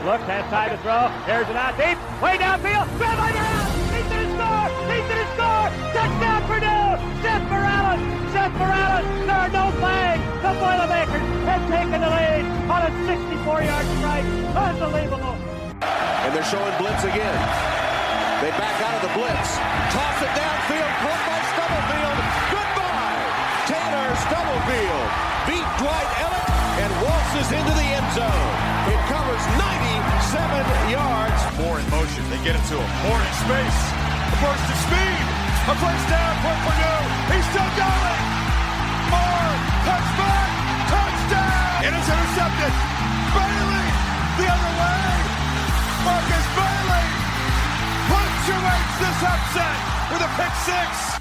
Looks, has time to throw. Here's it out deep. Way downfield. Grab by Morales. He's going to score. He's going to score. Touchdown Purdue. Seth Morales. Seth Morales. There are no flags. The Boilermakers have taken the lead on a 64-yard strike. Unbelievable. And they're showing blitz again. They back out of the blitz. Toss it downfield. Caught by Stubblefield. Goodbye. Taylor Stubblefield beat Dwight Elliott and waltzes into the end zone. It covers 97 yards. Moore in motion. They get it to him. Moore in space. A burst of speed. A first down for Purdue. He's still going. Moore. Touchback. Touchdown. It's intercepted. Bailey. The other way. Marcus Bailey punctuates this upset with a pick six.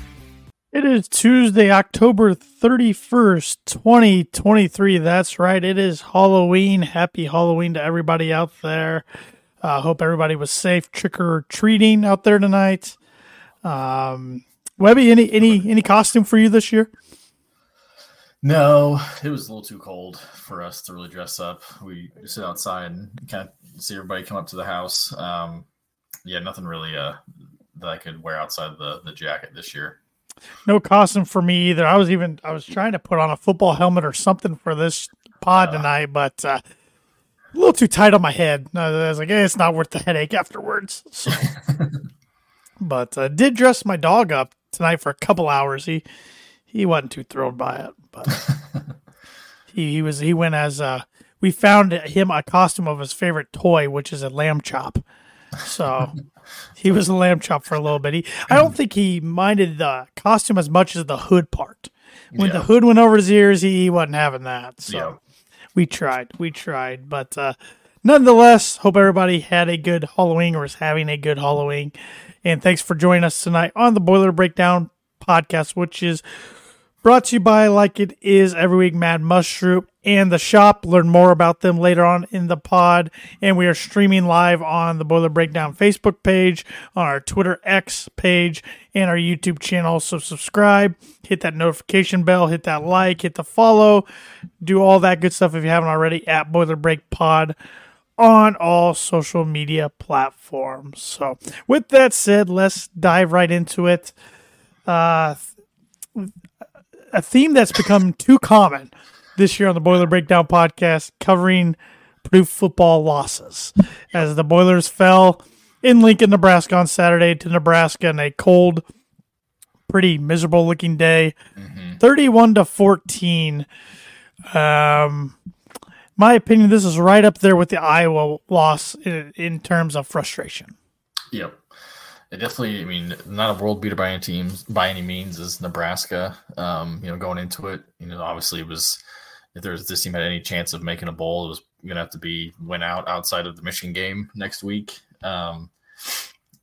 It is Tuesday, October 31st, 2023. That's right. It is Halloween. Happy Halloween to everybody out there. Uh, hope everybody was safe trick or treating out there tonight. Um, Webby, any any any costume for you this year? No, it was a little too cold for us to really dress up. We sit outside and kind of see everybody come up to the house. Um, yeah, nothing really uh, that I could wear outside the the jacket this year. No costume for me either. I was even I was trying to put on a football helmet or something for this pod Uh. tonight, but uh, a little too tight on my head. I was like, eh, it's not worth the headache afterwards. So. but uh, did dress my dog up tonight for a couple hours. He he wasn't too thrilled by it, but he, he was he went as uh, we found him a costume of his favorite toy, which is a lamb chop. So he was a lamb chop for a little bit. He, I don't think he minded the costume as much as the hood part. When the hood went over his ears, he, he wasn't having that. So Yeah. we tried, we tried, but uh, nonetheless, hope everybody had a good Halloween or is having a good Halloween. And thanks for joining us tonight on the Boiler Breakdown podcast, which is brought to you by, like it is every week, Mad Mushroom and the shop. Learn more about them later on in the pod. And we are streaming live on the Boiler Breakdown Facebook page, on our Twitter X page, and our YouTube channel. So subscribe, hit that notification bell, hit that like, hit the follow, do all that good stuff if you haven't already at Boiler Break Pod on all social media platforms. So, with that said, let's dive right into it. Uh, a theme that's become too common this year on the Boiler Breakdown podcast, covering Purdue football losses as the Boilers fell in Lincoln, Nebraska on Saturday to Nebraska in a cold, pretty miserable looking day, 31 to 14. Um, my opinion, this is right up there with the Iowa loss in, in terms of frustration. Yep. It definitely, I mean, not a world beater by any teams by any means is Nebraska. Um, you know, going into it, you know, obviously it was if there's this team had any chance of making a bowl, it was gonna have to be went out outside of the Michigan game next week. Um,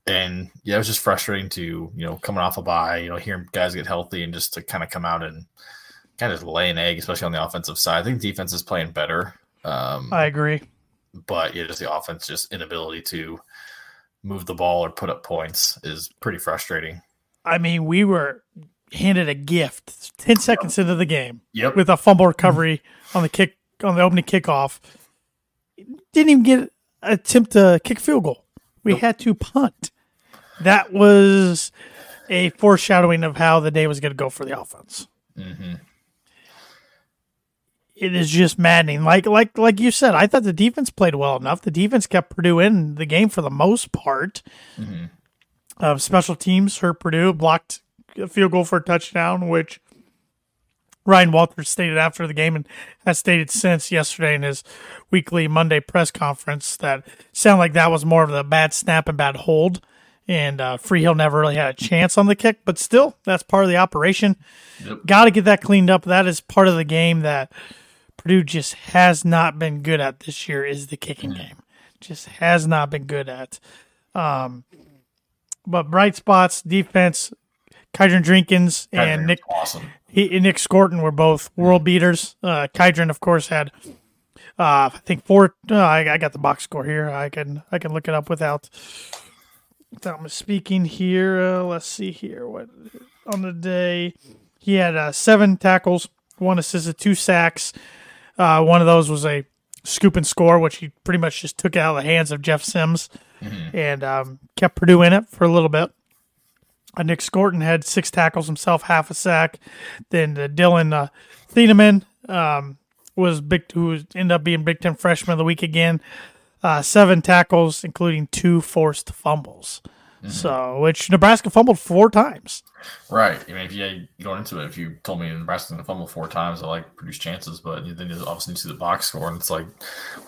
and yeah, it was just frustrating to you know coming off a bye, you know, hearing guys get healthy and just to kind of come out and kind of lay an egg, especially on the offensive side. I think defense is playing better. Um, I agree. but yeah, just the offense, just inability to move the ball or put up points is pretty frustrating. I mean, we were handed a gift 10 seconds into the game Yep. with a fumble recovery on the kick on the opening kickoff. Didn't even get attempt to kick field goal. We had to punt. That was a foreshadowing of how the day was going to go for the offense. hmm It is just maddening. Like like like you said, I thought the defense played well enough. The defense kept Purdue in the game for the most part. hmm Uh, special teams hurt Purdue, blocked a field goal for a touchdown, which Ryan Walters stated after the game and has stated since yesterday in his weekly Monday press conference that sounded like that was more of the bad snap and bad hold. And uh, Freehill never really had a chance on the kick, but still, that's part of the operation. Yep. Got to get that cleaned up. That is part of the game that Purdue just has not been good at this year. Is the kicking game just has not been good at. Um, but bright spots, defense. Kydron Jenkins and Nick awesome. he, and Nick Scourton were both world beaters. Uh, Kydron, of course, had uh, I think four. Uh, I, I got the box score here. I can I can look it up without without misspeaking here. Uh, let's see here. What on the day he had uh, seven tackles, one assist, two sacks. Uh, one of those was a scoop and score, which he pretty much just took out of the hands of Jeff Sims and um, kept Purdue in it for a little bit. Uh, Nick Scourton had six tackles himself, half a sack. Then uh, Dillon uh, Thieneman um, was big, who ended up being Big Ten Freshman of the Week again. Uh, seven tackles, including two forced fumbles. So, which Nebraska fumbled four times. Right. I mean, if you going into it, if you told me Nebraska's going to fumble four times, I like produce chances, but then you obviously see the box score, and it's like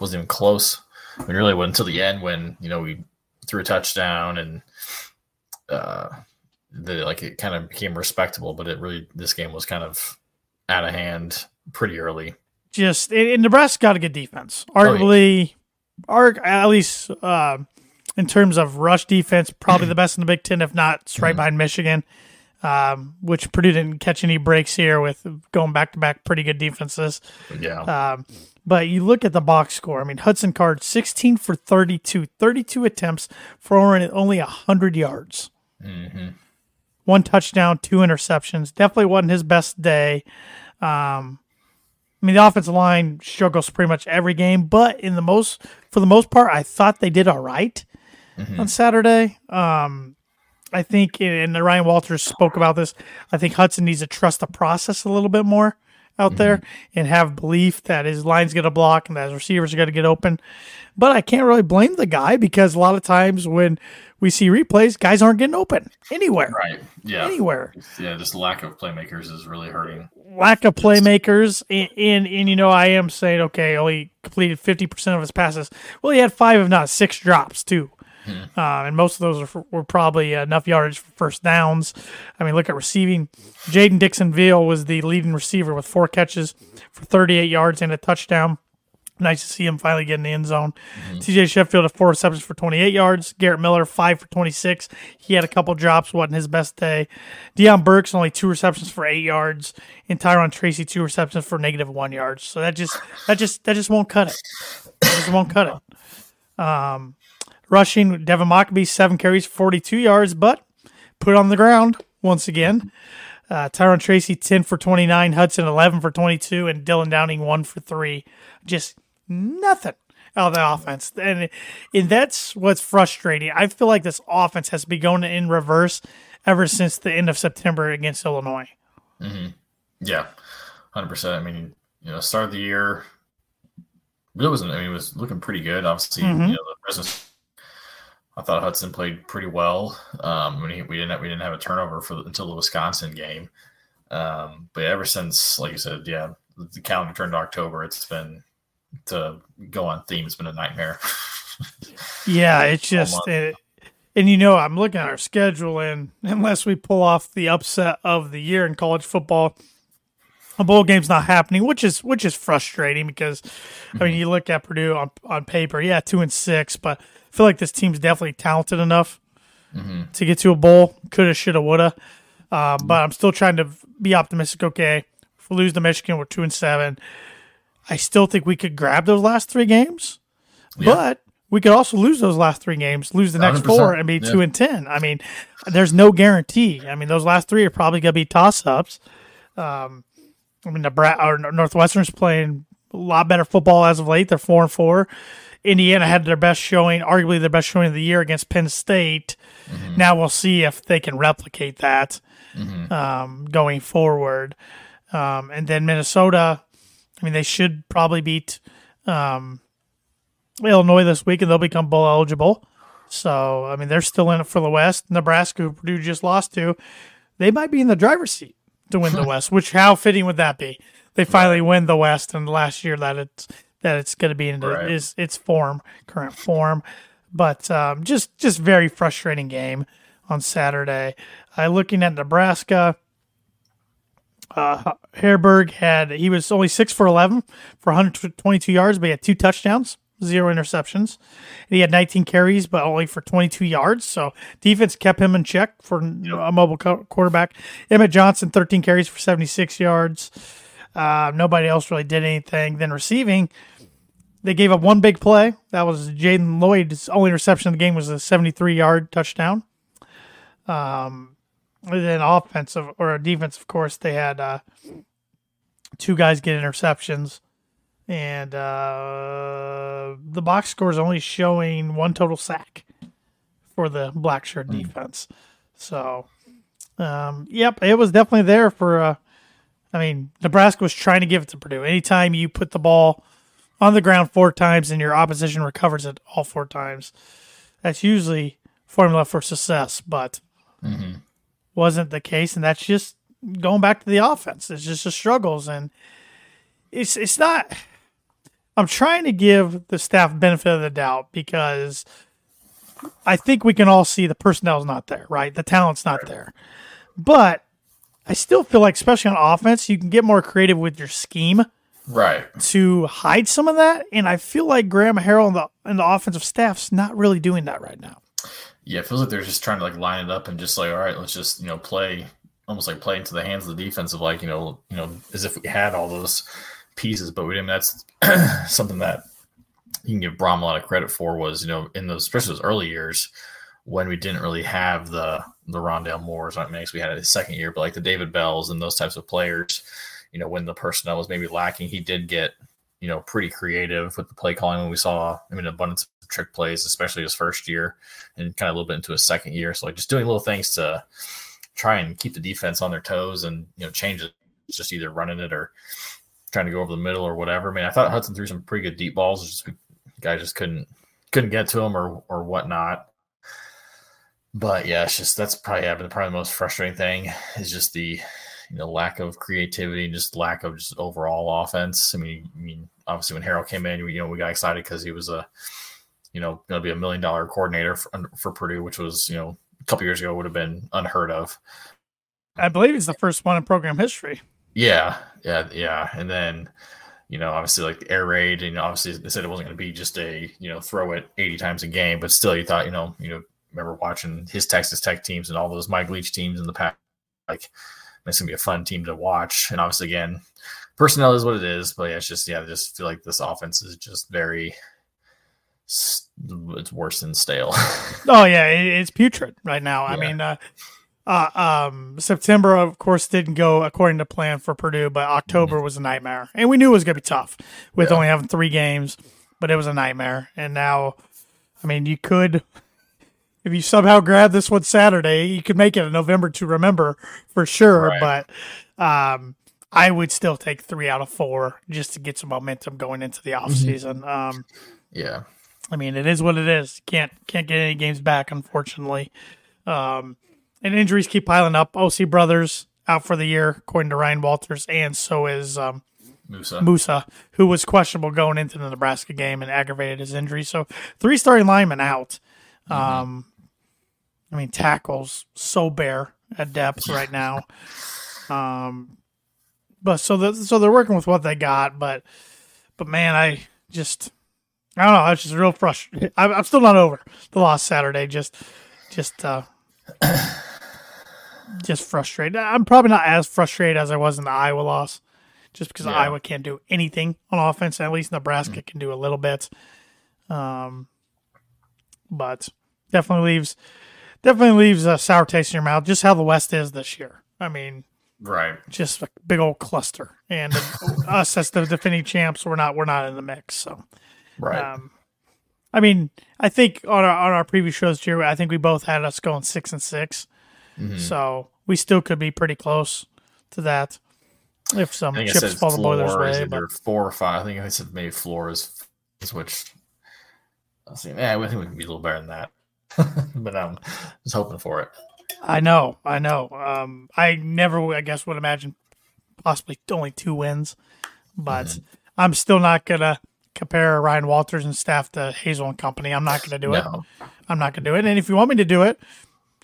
wasn't even close. I mean, really, went until the end when you know we threw a touchdown and uh, the like it kind of became respectable, but it really this game was kind of out of hand pretty early. Just and Nebraska got a good defense, Oh, arguably, arg, at least uh, in terms of rush defense, probably the best in the Big Ten, if not it's Mm-hmm. right behind Michigan. Um, which Purdue didn't catch any breaks here with going back to back pretty good defenses. Yeah. Um, but you look at the box score. I mean, Hudson Card 16 for 32, 32 attempts for only- only 100 yards. hmm One touchdown, two interceptions. Definitely wasn't his best day. Um, I mean, the offensive line struggles pretty much every game, but in the most, for the most part, I thought they did all right on Saturday. Um, I think, and Ryan Walters spoke about this. I think Hudson needs to trust the process a little bit more out there mm-hmm. and have belief that his line's going to block and that his receivers are going to get open. But I can't really blame the guy because a lot of times when we see replays, guys aren't getting open anywhere. Right. Yeah. Anywhere. Yeah. Just lack of playmakers is really hurting. Lack of playmakers, and, and and you know I am saying okay, only completed fifty percent of his passes. Well, he had five, if not six, drops too, uh, and most of those are for, were probably enough yardage for first downs. I mean, look at receiving. Jayden Dixon Veal was the leading receiver with four catches for thirty-eight yards and a touchdown. Nice to see him finally get in the end zone. TJ Sheffield had four receptions for 28 yards. Garrett Miller, five for 26. He had a couple drops, wasn't his best day. Deion Burks, only two receptions for eight yards. And Tyrone Tracy, two receptions for negative one yards. So that just, that just, that just won't cut it. That just won't cut it. Um, rushing, Devin Mockobee, seven carries, 42 yards, but put on the ground once again. Uh, Tyrone Tracy, 10 for 29. Hudson, 11 for 22. And Dylan Downing, 1 for 3. Just nothing out of the offense. And, and that's what's frustrating. I feel like this offense has been going in reverse ever since the end of September against Illinois. Yeah. Hundred percent. I mean, you know, start of the year, really wasn't. I mean, it was looking pretty good. Obviously, Mhm. you know, the business. I thought Hudson played pretty well. Um, when he, we didn't have, we didn't have a turnover for until the Wisconsin game. Um, but ever since, like I said, yeah, the calendar turned to October. It's been to go on theme. It's been a nightmare. Yeah, it's just, it, and you know, I'm looking at our schedule, and unless we pull off the upset of the year in college football, a bowl game's not happening, which is which is frustrating because, I mean, you look at Purdue on on paper, yeah, two and six, but feel like this team's definitely talented enough to get to a bowl. Coulda, shoulda, woulda. Uh, but I'm still trying to be optimistic. Okay, if we lose to Michigan, we're two and seven. I still think we could grab those last three games, but we could also lose those last three games, lose the next 100%, four, and be yeah. two and ten. I mean, there's no guarantee. I mean, those last three are probably going to be toss ups. Um, I mean, Nebraska or Northwestern's playing a lot better football as of late. They're four and four. Indiana had their best showing, arguably their best showing of the year against Penn State. Now we'll see if they can replicate that um, going forward. Um, and then Minnesota, I mean, they should probably beat um, Illinois this week and they'll become bowl eligible. So, I mean, they're still in it for the West. Nebraska, who Purdue just lost to, they might be in the driver's seat to win the West. Which, how fitting would that be? They finally win the West, and last year that it's that it's going to be in Right. its its form, current form. But um, just just very frustrating game on Saturday. Uh, looking at Nebraska, uh, Haarberg had he was only six for eleven for 122 yards, but he had two touchdowns, zero interceptions. And he had 19 carries, but only for 22 yards. So defense kept him in check for a mobile co- quarterback. Emmett Johnson 13 carries for 76 yards. Uh, nobody else really did anything. Then receiving, they gave up one big play. That was Jaylen Lloyd's only reception of the game was a 73 yard touchdown. Um, and then offensive or defense, of course, they had uh, two guys get interceptions, and uh, the box score is only showing one total sack for the black shirt defense. So, um, yep, it was definitely there for. Uh, I mean, Nebraska was trying to give it to Purdue. Anytime you put the ball on the ground four times and your opposition recovers it all four times, that's usually formula for success. But mm-hmm. wasn't the case, and that's just going back to the offense. It's just the struggles, and it's it's not. I'm trying to give the staff benefit of the doubt because I think we can all see the personnel's not there, right? The talent's not there, but I still feel like, especially on offense, you can get more creative with your scheme Right. to hide some of that. And I feel like Graham Harrell and the and the offensive staff's not really doing that right now. Yeah, it feels like they're just trying to like line it up and just like, all right, let's just you know play almost like play into the hands of the defense of like you know you know as if we had all those pieces, but we didn't. That's something that you can give Brohm a lot of credit for was you know in those especially those early years when we didn't really have the the Rondale Moores. I mean, we had it his second year, but like the David Bells and those types of players, you know, when the personnel was maybe lacking, he did get you know pretty creative with the play calling. When we saw, I mean, abundance of trick plays, especially his first year and kind of a little bit into his second year. So like just doing little things to try and keep the defense on their toes and you know change it. Just either running it or trying to go over the middle or whatever. I mean, I thought Hudson threw some pretty good deep balls. Just just couldn't couldn't get to him or or whatnot. But yeah, it's just that's probably yeah, probably the most frustrating thing is just the you know lack of creativity and just lack of just overall offense. I mean, I mean obviously when Harrell came in, you know we got excited because he was a you know going to be a million dollar coordinator for, for Purdue, which was you know a couple years ago would have been unheard of. I believe he's the first one in program history. Yeah, yeah, yeah. And then, you know, obviously like air raid, and obviously they said it wasn't going to be just a, you know, throw it 80 times a game, but still you thought, you know, you know, remember watching his Texas Tech teams and all those Mike Leach teams in the past, like it's gonna be a fun team to watch. And obviously again, personnel is what it is, but yeah, it's just yeah, I just feel like this offense is just very it's worse than stale. Oh yeah, it's putrid right now. I mean, uh, uh, um, September of course didn't go according to plan for Purdue, but October was a nightmare, and we knew it was going to be tough with Mm-hmm. Yeah. only having three games. But it was a nightmare, and now, I mean, you could. If you somehow grab this one Saturday, you could make it a November to remember for sure. Right. But um, I would still take three out of four just to get some momentum going into the Mm-hmm. off season. Um, yeah. I mean, it is what it is. Can't can't get any games back, unfortunately. Um, and injuries keep piling up. OC Brothers out for the year, according to Ryan Walters, and so is um, Moussa. Moussa, who was questionable going into the Nebraska game and aggravated his injury. So three starting linemen out. Um, I mean, tackles so bare at depth right now. Um, but so the, so they're working with what they got, but but man, I just I don't know. I was just real frustrated. I'm, I'm still not over the loss Saturday. Just just uh, just frustrated. I'm probably not as frustrated as I was in the Iowa loss, just because Yeah. Iowa can't do anything on offense. At least Nebraska can do a little bit. Um, but definitely leaves definitely leaves a sour taste in your mouth. Just how the West is this year. I mean, Right. just a big old cluster, and us as the defending champs, we're not we're not in the mix. So. Right. Um, I mean, I think on our on our previous shows, Jerry, I think we both had us going six and 6 Mm-hmm. so we still could be pretty close to that if some I think I chips fall the boiler's way. But four or five. I think I said maybe floor is, is which. I was thinking, yeah, I think we can be a little better than that. but I'm just hoping for it. I know, I know. Um, I never, I guess, would imagine possibly only two wins, but Mm-hmm. I'm still not gonna compare Ryan Walters and staff to Hazell and Company. I'm not gonna do it. I'm not gonna do it. And if you want me to do it,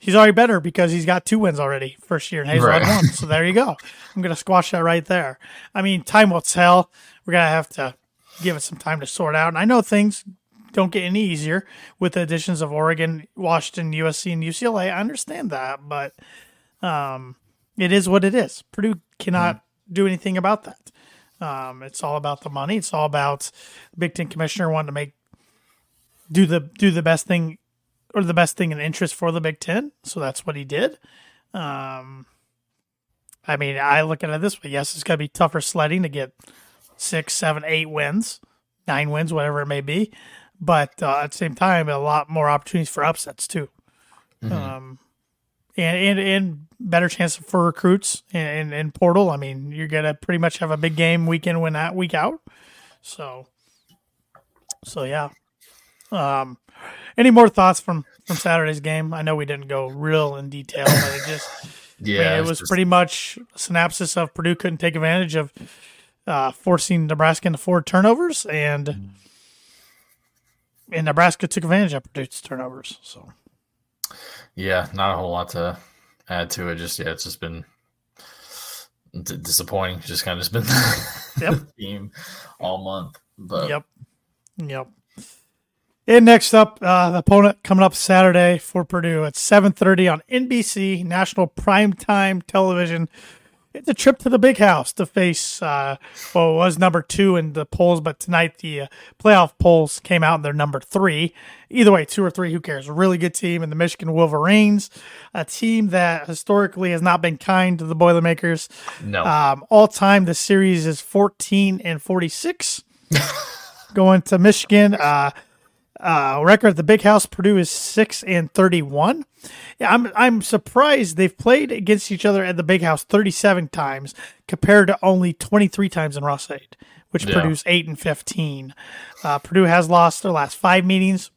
he's already better because he's got two wins already first year, and Hazell Right. had one. So there you go. I'm gonna squash that right there. I mean, time will tell. We're gonna have to give it some time to sort out. And I know things don't get any easier with the additions of Oregon, Washington, USC, and UCLA. I understand that, but um, it is what it is. Purdue cannot do anything about that. Um, it's all about the money. It's all about the Big Ten commissioner wanting to make do the do the best thing or the best thing in interest for the Big Ten. So that's what he did. Um, I mean, I look at it this way. Yes, it's going to be tougher sledding to get six, seven, eight wins, nine wins, whatever it may be. But uh, at the same time, a lot more opportunities for upsets too. Um, and, and and better chance for recruits and in portal. I mean, you're gonna pretty much have a big game week in, win out, week out. So, so yeah. Um, any more thoughts from from Saturday's game? I know we didn't go real in detail, but it just Yeah, I mean, it was just- pretty much a synopsis of Purdue couldn't take advantage of uh, forcing Nebraska into four turnovers, and and Nebraska took advantage of Purdue's turnovers. So Yeah, not a whole lot to add to it. Just yeah, it's just been d- disappointing. Just kind of just been Yep. the theme all month. But Yep. Yep. And next up, uh, the opponent coming up Saturday for Purdue at 7:30 on NBC National Primetime Television. It's a trip to the big house to face uh, well, it was number two in the polls, but tonight the uh, playoff polls came out and they're number three. Either way, two or three, who cares? A really good team in the Michigan Wolverines, a team that historically has not been kind to the Boilermakers. no, Um, all time, the series is 14 and 46. Going to Michigan. Uh, uh, record at the Big House, Purdue is 6 and 31. Yeah, I'm, I'm surprised they've played against each other at the Big House 37 times compared to only 23 times in Ross-Ade, which Yeah. Purdue's 8 and 15. Uh, Purdue has lost their last five meetings,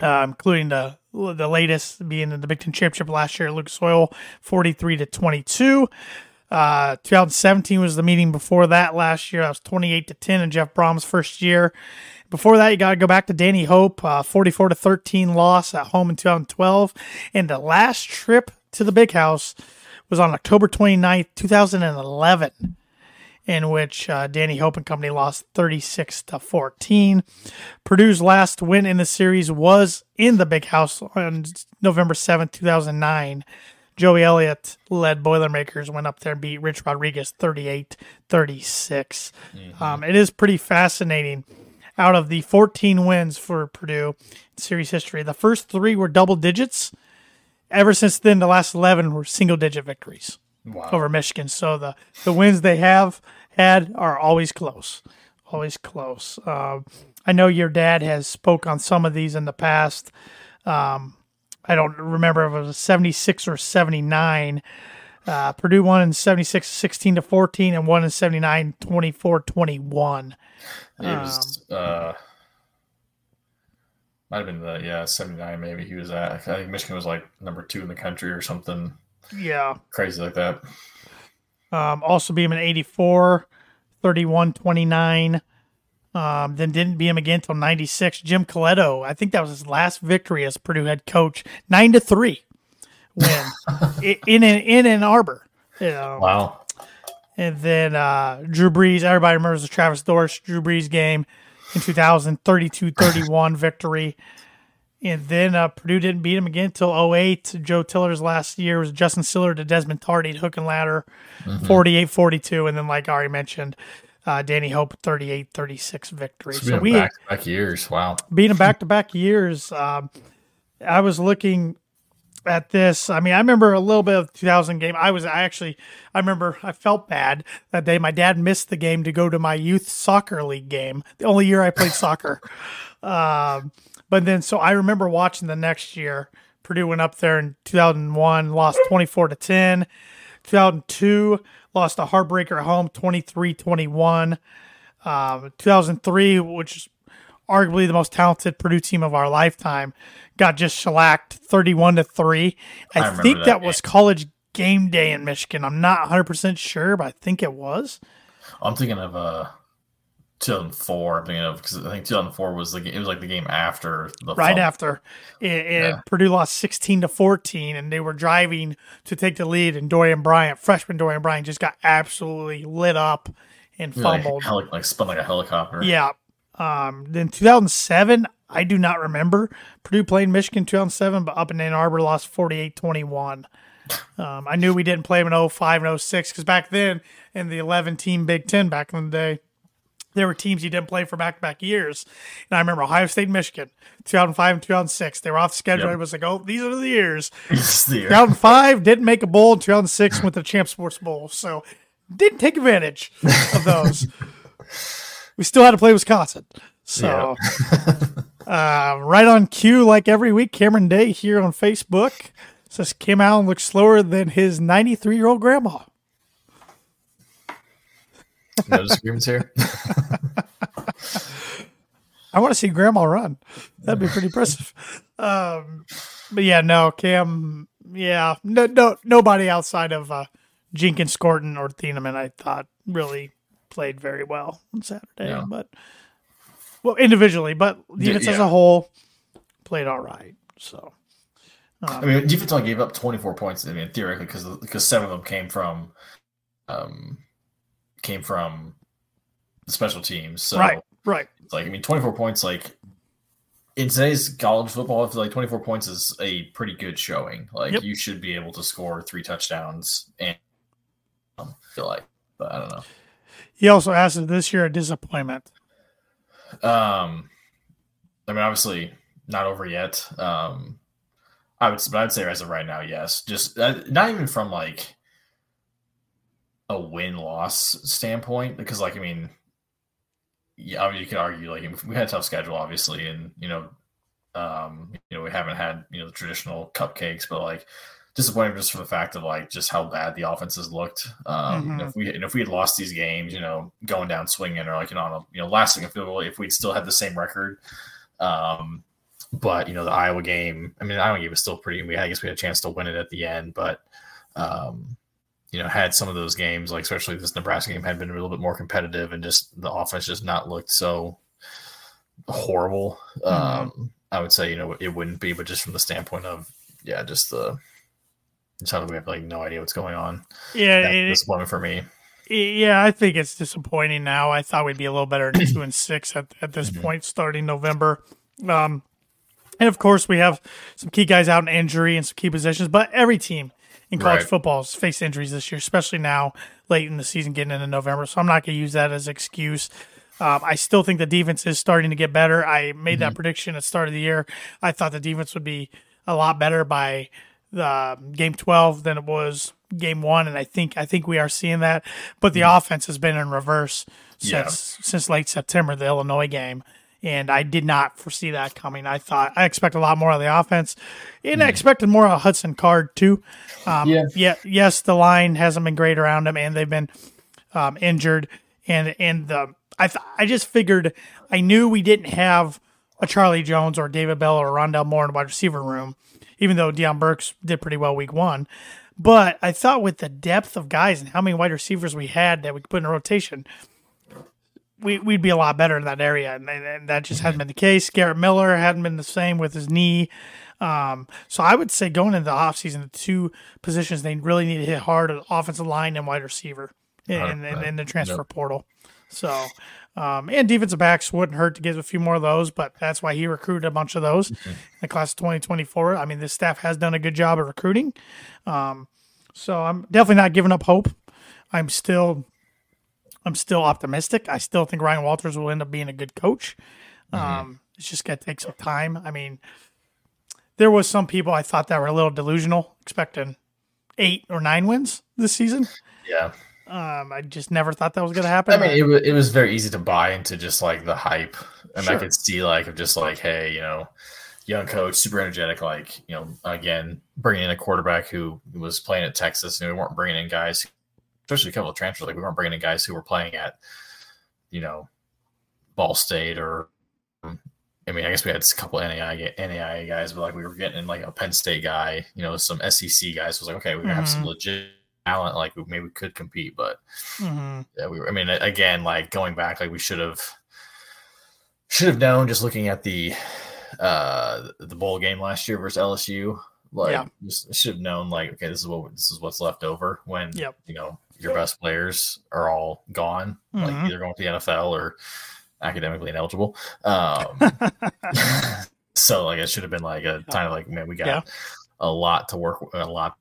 uh, including the the latest being in the Big Ten championship last year Lucas Oil, 43 to 22. Uh, 2017 was the meeting before that last year. That was 28 to 10 in Jeff Brohm's first year. Before that, you got to go back to Danny Hope, uh, 44 to 13 loss at home in 2012. And the last trip to the big house was on October 29th, 2011, in which uh, Danny Hope and company lost 36 to 14. Purdue's last win in the series was in the big house on November 7th, 2009. Joey Elliott led Boilermakers, went up there and beat Rich Rodriguez 38 36. Um, it is pretty fascinating. Out of the 14 wins for Purdue in series history, the first three were double digits. Ever since then, the last 11 were single digit victories wow. over Michigan. So the, the wins they have had are always close, always close. Um, I know your dad has spoke on some of these in the past. Um, I don't remember if it was 76 or 79. Uh, Purdue won in 76, 16 to 14, and won in 79, 24 21. It was Um, uh might have been the yeah, seventy nine maybe he was at. I think Michigan was like number two in the country or something Yeah. crazy like that. Um, also beat him in 84, 31 29. Um, then didn't beat him again until 96. Jim Colletto, I think that was his last victory as Purdue head coach, 9 to 3 win in, an in Ann Arbor. You know, Wow. And then uh, Drew Brees, everybody remembers the Travis Dorsch Drew Brees game in 2000, 32 31 victory. And then uh, Purdue didn't beat him again until 08. Joe Tiller's last year was Justin Siller to Desmond Tardy, hook and ladder, 48 42. And then, like I already mentioned, uh, Danny Hope, 38 36 victory. So we back back years. Wow. beat him back to back years. Um, I was looking at this. I mean, I remember a little bit of the 2000 game. I was I actually, I remember I felt bad that day. My dad missed the game to go to my youth soccer league game, the only year I played soccer. Um, but then, so I remember watching the next year. Purdue went up there in 2001, lost 24 to 10. 2002, lost a heartbreaker at home, 23 21. Um, 2003, which is arguably the most talented Purdue team of our lifetime, got just shellacked 31 to 3. I, I think that that was college game day in Michigan. I'm not 100% sure, but I think it was. I'm thinking of uh 2004. I'm thinking of because I think 2004 was the ga- it was like the game after the Right fall. after it, it- Yeah. Purdue lost 16 to 14, and they were driving to take the lead, and Dorien Bryant, freshman Dorien Bryant, just got absolutely lit up and Like, fumbled. heli- like spun like a helicopter. Yeah. Um, then 2007, I do not remember. Purdue played Michigan 2007, but up in Ann Arbor lost 48 21. Um, I knew we didn't play them in 05 and 06 because back then in the 11 team Big Ten back in the day, there were teams you didn't play for back to back years. And I remember Ohio State, Michigan, 2005 and 2006. They were off schedule. Yep. It was like, oh, these are the years. The year. 2005 didn't make a bowl. 2006 went to the Champ Sports Bowl, so didn't take advantage of those. we still had to play Wisconsin. So, uh, right on cue, like every week, Cameron Day here on Facebook says Cam Allen looks slower than his 93 year old grandma. No disagreements here. I want to see Grandma run. That'd be pretty impressive. Um, but yeah, no, Cam. Yeah, no, no, nobody outside of uh, Jenkins, Scourton, or Thieneman, I thought really played very well on Saturday. Yeah. But well, individually, but defense as a whole played all right. So I mean, defense only gave up 24 points. I mean, theoretically, because because seven of them came from, um, came from the special teams. So right, right. it's like I mean, 24 points. Like in today's college football, I feel like 24 points is a pretty good showing. Like Yep. you should be able to score three touchdowns and um, feel like, but I don't know. He also asked if this year a disappointment. Um, I mean, obviously not over yet. Um, I would, but I'd say as of right now, yes. Just uh, not even from like a win loss standpoint, because like I mean, yeah, I mean, you could argue like we had a tough schedule, obviously, and you know, um, you know, we haven't had you know the traditional cupcakes, but like disappointed just for the fact of like just how bad the offenses looked. Um, Mhm. if we know, if we had lost these games, you know, going down swinging or like you know, a, you know, last second field goal, if we'd still had the same record. Um, but you know, the Iowa game, I mean, the Iowa game was still pretty. We I guess we had a chance to win it at the end, but um, you know, had some of those games, like especially this Nebraska game, had been a little bit more competitive, and just the offense just not looked so horrible. Um, I would say, you know, it wouldn't be, but just from the standpoint of, yeah, just the, do we have like no idea what's going on? Yeah, That's it- disappointment for me. Yeah, I think it's disappointing now. I thought we'd be a little better than two and six at, at this point, starting November. Um, and of course, we have some key guys out in injury and some key positions, but every team in college Right. football has faced injuries this year, especially now late in the season, getting into November. So I'm not going to use that as excuse. Um, I still think the defense is starting to get better. I made that prediction at the start of the year. I thought the defense would be a lot better by the game 12 than it was game one and i think i think we are seeing that but the offense has been in reverse Yeah. since since late september the illinois game and i did not foresee that coming i thought i expect a lot more of the offense and i expected more of hudson card too um, Yeah. yeah yes the line hasn't been great around him and they've been um, injured and and the I th- I just figured I knew we didn't have a Charlie Jones or David Bell or Rondale Moore in the wide receiver room, even though Deion Burks did pretty well week one. But I thought with the depth of guys and how many wide receivers we had that we could put in a rotation, we, we'd be a lot better in that area. And, and, that just hadn't been the case. Garrett Miller hadn't been the same with his knee. Um, so I would say going into the offseason, the two positions they really need to hit hard are offensive line and wide receiver in, in, in the transfer Yep. portal. So, um, and defensive backs wouldn't hurt to get a few more of those, but that's why he recruited a bunch of those in the class of 2024. I mean, this staff has done a good job of recruiting. Um, so I'm definitely not giving up hope. I'm still, I'm still optimistic. I still think Ryan Walters will end up being a good coach. Um, it's just going to take some time. I mean, there was some people I thought that were a little delusional, expecting eight or nine wins this season. Yeah. Um, I just never thought that was going to happen. I mean, it, wa- it was very easy to buy into just like the hype. And I could see like of just like, hey, you know, young coach, super energetic. Like, you know, again, bringing in a quarterback who was playing at Texas, and we weren't bringing in guys, especially a couple of transfers. Like, we weren't bringing in guys who were playing at, you know, Ball State or. I mean, I guess we had a couple NAI NAIA guys, but like we were getting in like a Penn State guy, you know, some SEC guys. Was like, okay, we're gonna have some Mhm. legit talent, like maybe we could compete, but Mhm. yeah, we were. I mean, again, like going back, like we should have should have known just looking at the uh the bowl game last year versus LSU. Like, Yeah. just should have known, like, okay, this is what this is what's left over when Yep. you know your best players are all gone, like Mhm. either going to the NFL or academically ineligible. Um, so like it should have been like a time of like, man, we got Yeah. a lot to work, a lot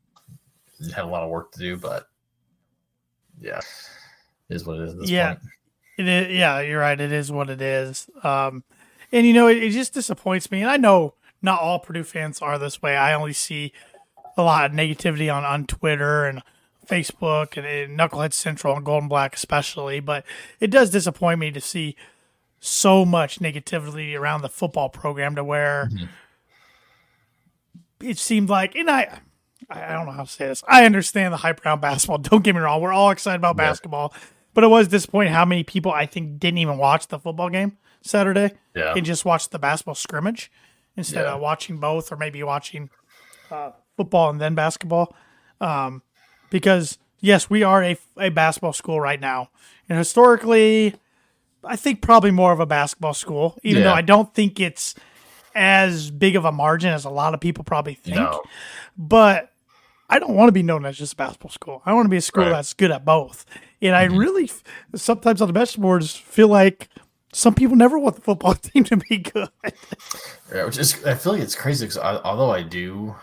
had a lot of work to do, but yeah, it is what it is. At this Yeah. point. It is, yeah, you're right. It is what it is. Um, and you know, it, it just disappoints me. And I know not all Purdue fans are this way. I only see a lot of negativity on on Twitter and Facebook and, and Knucklehead Central and Gold and Black especially, but it does disappoint me to see so much negativity around the football program to where Mhm. it seemed like, and I, I don't know how to say this. I understand the hype around basketball. Don't get me wrong. We're all excited about Yeah. basketball, but it was disappointing how many people I think didn't even watch the football game Saturday Yeah. and just watched the basketball scrimmage instead Yeah. of watching both or maybe watching uh, football and then basketball. Um, because yes, we are a, a basketball school right now, and historically, I think probably more of a basketball school. Even though I don't think it's as big of a margin as a lot of people probably think. No. But I don't want to be known as just a basketball school. I want to be a school Right. that's good at both. And Mm-hmm. I really sometimes on the message boards feel like some people never want the football team to be good. Yeah, which is I feel like it's crazy because although I do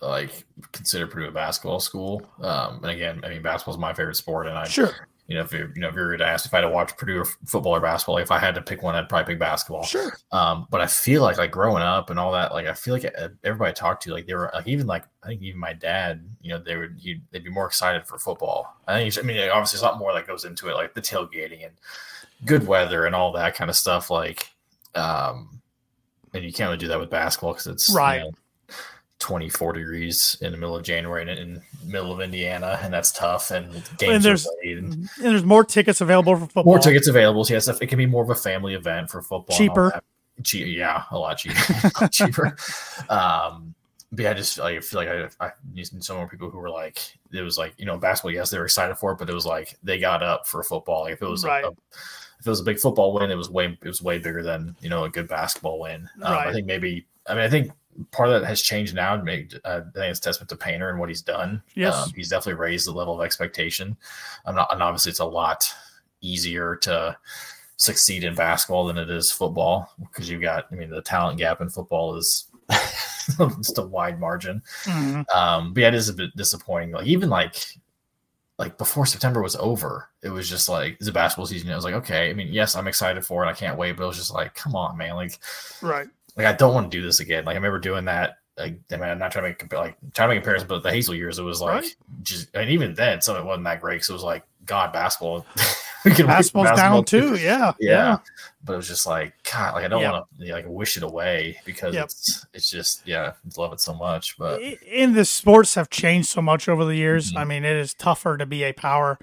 like consider Purdue a basketball school, um, and again, I mean basketball is my favorite sport, and I Sure. You know if you you know if you were to ask if I had to watch Purdue or football or basketball, if I had to pick one, I'd probably pick basketball. Sure. Um, but I feel like like growing up and all that, like I feel like uh, everybody I talked to, like they were like even like I think even my dad, you know, they would he, they'd be more excited for football. I think I mean obviously there's a lot more that goes into it, like the tailgating and good weather and all that kind of stuff. Like, um, and you can't really do that with basketball because it's you Right. know, 24 degrees in the middle of January in, in the middle of Indiana, and that's tough. And games there's- are played. And And there's more tickets available for football. more tickets available. So yes, it can be more of a family event for football. Cheaper. Che- yeah, a lot cheaper. a lot cheaper. Um, but yeah, I just like, I feel like I, I used some more people who were like, it was like you know basketball. Yes, they were excited for it, but it was like they got up for football. Like if it was Right. a, a- if it was a big football win, it was way it was way bigger than you know a good basketball win. Um, Right. I think maybe I mean I think part of that has changed now. Uh, I think it's testament to Painter and what he's done. Yes. Um, he's definitely raised the level of expectation. I'm not, and obviously it's a lot easier to succeed in basketball than it is football because you've got I mean the talent gap in football is just a wide margin. Mhm. Um, but yeah, it is a bit disappointing. Like even like like before September was over, it was just like it's a basketball season. I was like, okay. I mean, yes, I'm excited for it. I can't wait, but it was just like, come on, man. Like, Right. Like I don't want to do this again. Like I remember doing that. Like, I mean, I'm not trying to make like trying to make comparison, but the Hazell years, it was like Right. just, and even then, some it wasn't that great. So it was like, God, basketball. we can Basketball's basketball down too. Yeah. yeah. But it was just like, God, like I don't Yep. want to like wish it away because Yep. it's it's just yeah, love it so much. But in the sports have changed so much over the years. Mhm. I mean, it is tougher to be a power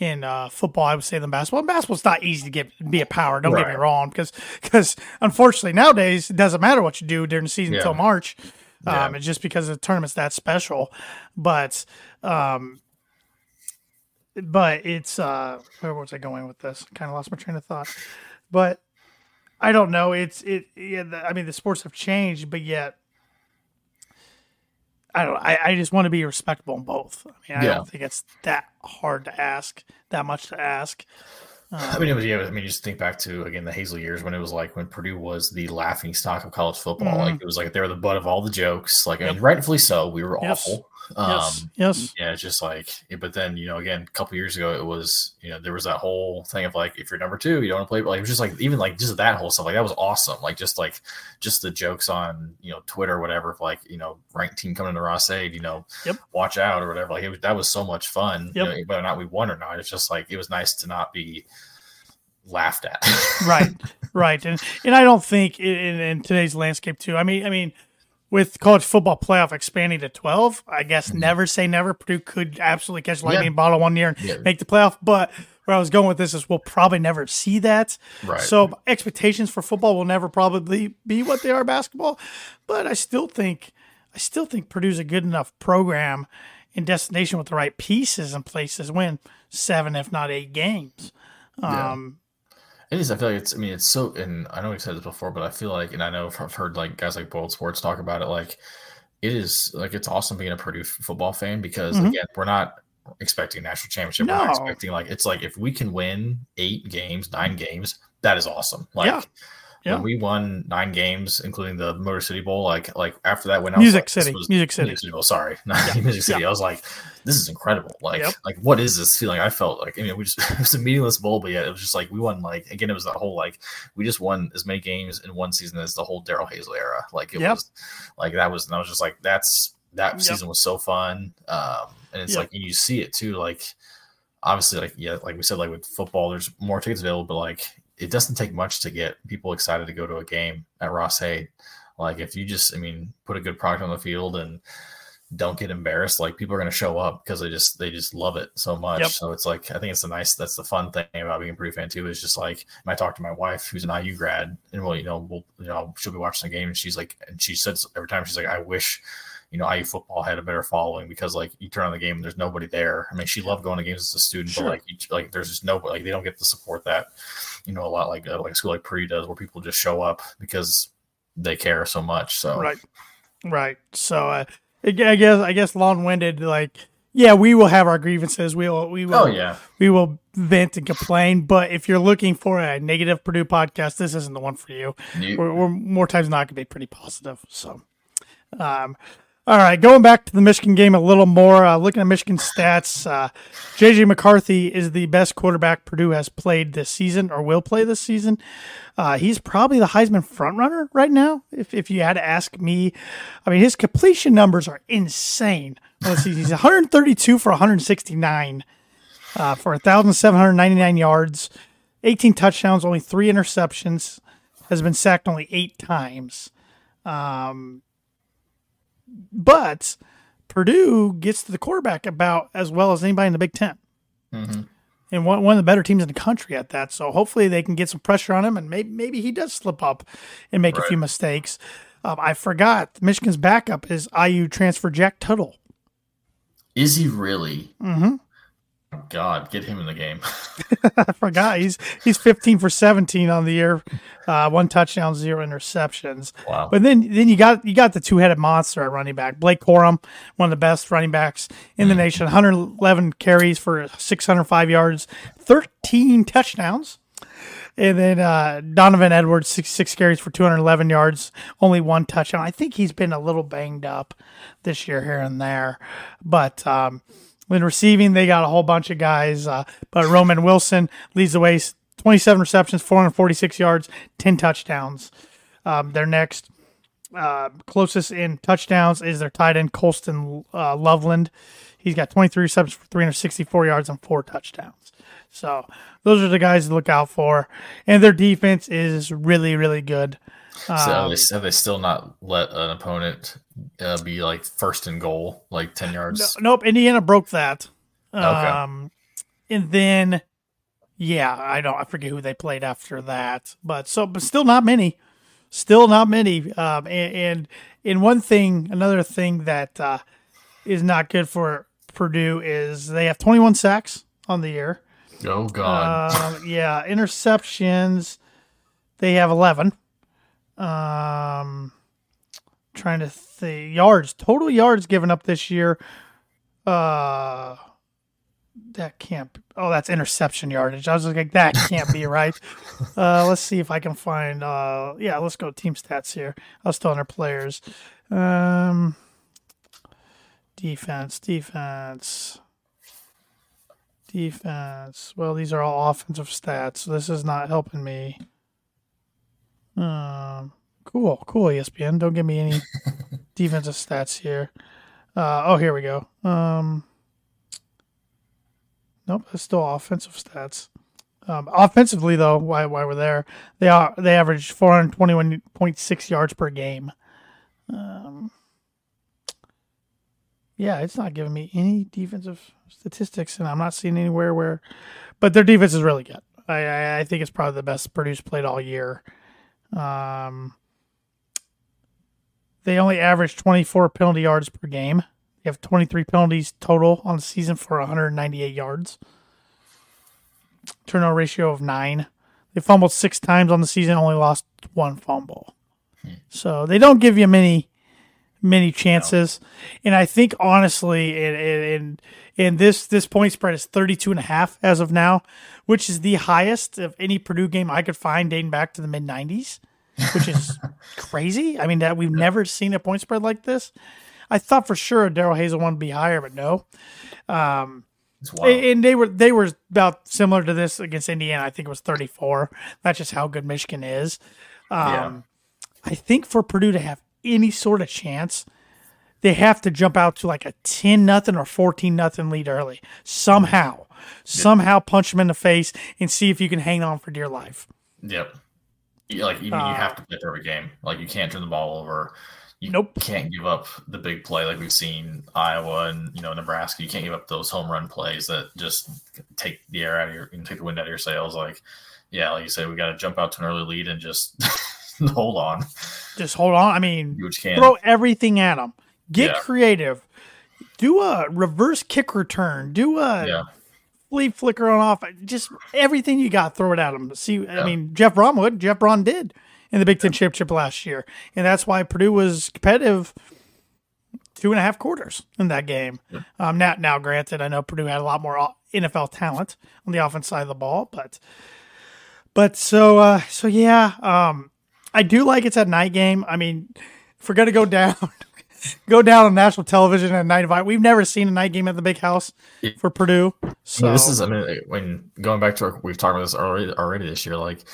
in uh, football, I would say, than basketball. And basketball's not easy to get be a power. Don't get me wrong, because because unfortunately nowadays it doesn't matter what you do during the season Yeah. until March. Yeah. Um, it's just because the tournament's that special. But um, but it's uh, where was I going with this? Kind of lost my train of thought. But I don't know. It's it. Yeah, the, I mean, the sports have changed, but yet I don't. I, I just want to be respectable in both. I mean, I Yeah. don't think it's that hard to ask, that much to ask. I mean, it was yeah. I mean, just think back to again the Hazell years when it was like when Purdue was the laughing stock of college football. Mhm. Like it was like they were the butt of all the jokes. Like Yep. and rightfully so. We were Yes. awful. Yes, Um, yes, yeah, it's just like, but then you know, again, a couple years ago, it was you know there was that whole thing of like if you're number two, you don't want to play. Like it was just like even like just that whole stuff like that was awesome. Like just like just the jokes on you know Twitter or whatever, like you know ranked team coming to Ross-Ade, you know, Yep. watch out or whatever. Like it was, that was so much fun. Yep. You know, whether or not we won or not, it's just like it was nice to not be laughed at. right, right, and and I don't think in, in, today's landscape too. I mean, I mean, with college football playoff expanding to twelve, I guess never say never. Purdue could absolutely catch lightning Mm-hmm. Yeah. bottle one year and Yeah. make the playoff, but. Where I was going with this is we'll probably never see that. Right. So expectations for football will never probably be what they are basketball, but I still think I still think Purdue's a good enough program and destination with the right pieces in place to win seven, if not eight games. Um, It is. I feel like it's. I mean, it's so. And I know we've said this before, but I feel like, and I know I've heard like guys like Bold Sports talk about it. Like, it is like it's awesome being a Purdue f- football fan because Mhm. again, we're not expecting national championship. We're No. not expecting like it's like if we can win eight games, nine games, that is awesome. Like. Yeah. Yeah. When we won nine games, including the Motor City Bowl, like like after that, when I was Music like, City, was- Music City. Music City. Bowl, sorry, not Music City. I was like, this is incredible. Like, Yep. like what is this feeling? I felt like I mean, we just it was a meaningless bowl, but yet it was just like we won. Like again, it was that whole like we just won as many games in one season as the whole Darrell Hazell era. Like it Yep. was like that was and I was just like that's that Yep. season was so fun. Um, and it's like and you see it too. Like obviously, like yeah, like we said, like with football, there's more tickets available, but like it doesn't take much to get people excited to go to a game at Ross-Ade. Like if you just, I mean, put a good product on the field and don't get embarrassed, like people are going to show up because they just they just love it so much. Yep. So it's like I think it's the nice that's the fun thing about being a Purdue fan too is just like I talk to my wife who's an IU grad and well you know we'll you know she'll be watching the game and she's like and she says every time she's like I wish you know IU football had a better following because like you turn on the game and there's nobody there. I mean she loved going to games as a student Sure. but like you, like there's just nobody like they don't get the support that you know a lot like uh, like a school like Purdue does where people just show up because they care so much. So Right. Right. So uh, I guess I guess long winded. Like, yeah, we will have our grievances. We will. We will. oh yeah. We will vent and complain. But if you're looking for a negative Purdue podcast, this isn't the one for you. You- We're, we're more times not going to be pretty positive. So, um, all right, going back to the Michigan game a little more. Uh, looking at Michigan stats, uh, JJ McCarthy is the best quarterback Purdue has played this season or will play this season. Uh, he's probably the Heisman frontrunner right now. If, if you had to ask me, I mean, his completion numbers are insane. Let's see, he's 132 for 169 uh, for 1,799 yards, 18 touchdowns, only three interceptions, has been sacked only eight times. Um, but Purdue gets to the quarterback about as well as anybody in the Big 10 Mhm. and one, one of the better teams in the country at that. So hopefully they can get some pressure on him, and maybe maybe he does slip up and make a few mistakes. Um, I forgot Michigan's backup is IU transfer Jack Tuttle. Is he really? Mm-hmm. God, get him in the game. I forgot he's he's 15 for 17 on the year, uh, one touchdown, zero interceptions. Wow. But then then you got you got the two headed monster at running back, Blake Corum, one of the best running backs in the nation. 111 carries for 605 yards, 13 touchdowns. And then uh, Donovan Edwards, six, six carries for 211 yards, only one touchdown. I think he's been a little banged up this year here and there. But um, when receiving, they got a whole bunch of guys. Uh, but Roman Wilson leads the way, 27 receptions, 446 yards, 10 touchdowns. Um, their next uh, closest in touchdowns is their tight end, Colston uh, Loveland. He's got 23 receptions for 364 yards and four touchdowns. So those are the guys to look out for. And their defense is really, really good. So Um, they, have they still not let an opponent uh, be like first and goal, like 10 yards? No, nope, Indiana broke that. Okay. Um, and then, yeah, I don't, I forget who they played after that, but so, but still not many, still not many. Um, and, and, and one thing, another thing that uh, is not good for Purdue is they have 21 sacks on the year. Oh, God. Um, yeah, interceptions. They have eleven. Um, trying to think yards total yards given up this year. Uh, that can't. be- Oh, that's interception yardage. I was like, that can't be right. Uh, let's see if I can find. Uh, yeah, let's go team stats here. I was still under players. Um, defense, defense. Defense. Well, these are all offensive stats. So this is not helping me. Um, cool, cool. ESPN. Don't give me any defensive stats here. Uh, oh, here we go. Um, nope, it's still offensive stats. Um, offensively, though, why why we're there, they are they average 421.6 yards per game. Um, yeah, it's not giving me any defensive statistics, and I'm not seeing anywhere where. But their defense is really good. I I, I think it's probably the best Purdue's played all year. Um, they only average 24 penalty yards per game. They have 23 penalties total on the season for 198 yards. Turnover ratio of nine. They fumbled six times on the season, only lost one fumble. So they don't give you many many chances. And I think honestly, and, and, and this, this point spread is 32 and a half as of now, which is the highest of any Purdue game I could find dating back to the mid 90s, which is crazy. I mean, that we've never seen a point spread like this. I thought for sure Darrell Hazell one would be higher, but no. Um, and they were they were about similar to this against Indiana. I think it was 34. That's just how good Michigan is. Um, Yeah. I think for Purdue to have any sort of chance, they have to jump out to like a 10 nothing or 14 nothing lead early somehow. Somehow punch them in the face and see if you can hang on for dear life. Yep. Like even Uh, you have to play perfect game. Like you can't turn the ball over. You Nope. can't give up the big play like we've seen Iowa and you know Nebraska. You can't give up those home run plays that just take the air out of your and take the wind out of your sails. Like, yeah, like you said, we got to jump out to an early lead and just hold on, Just hold on. I mean, do what you can. throw everything at them. Get Yeah. creative. Do a reverse kick return. Do a yeah, flea flicker on off. Just everything you got, throw it at them. See, I mean, Jeff Brohm would. Jeff Brohm did in the Big Ten championship last year, and that's why Purdue was competitive two and a half quarters in that game. Um, now, now, granted, I know Purdue had a lot more NFL talent on the offense side of the ball, but but so uh, so yeah, um, I do like it's a night game. I mean, if we're gonna go down. Go down on national television at night. We've never seen a night game at the big house for Purdue. So Yeah, this is. I mean, when going back to our, we've talked about this already already this year. Like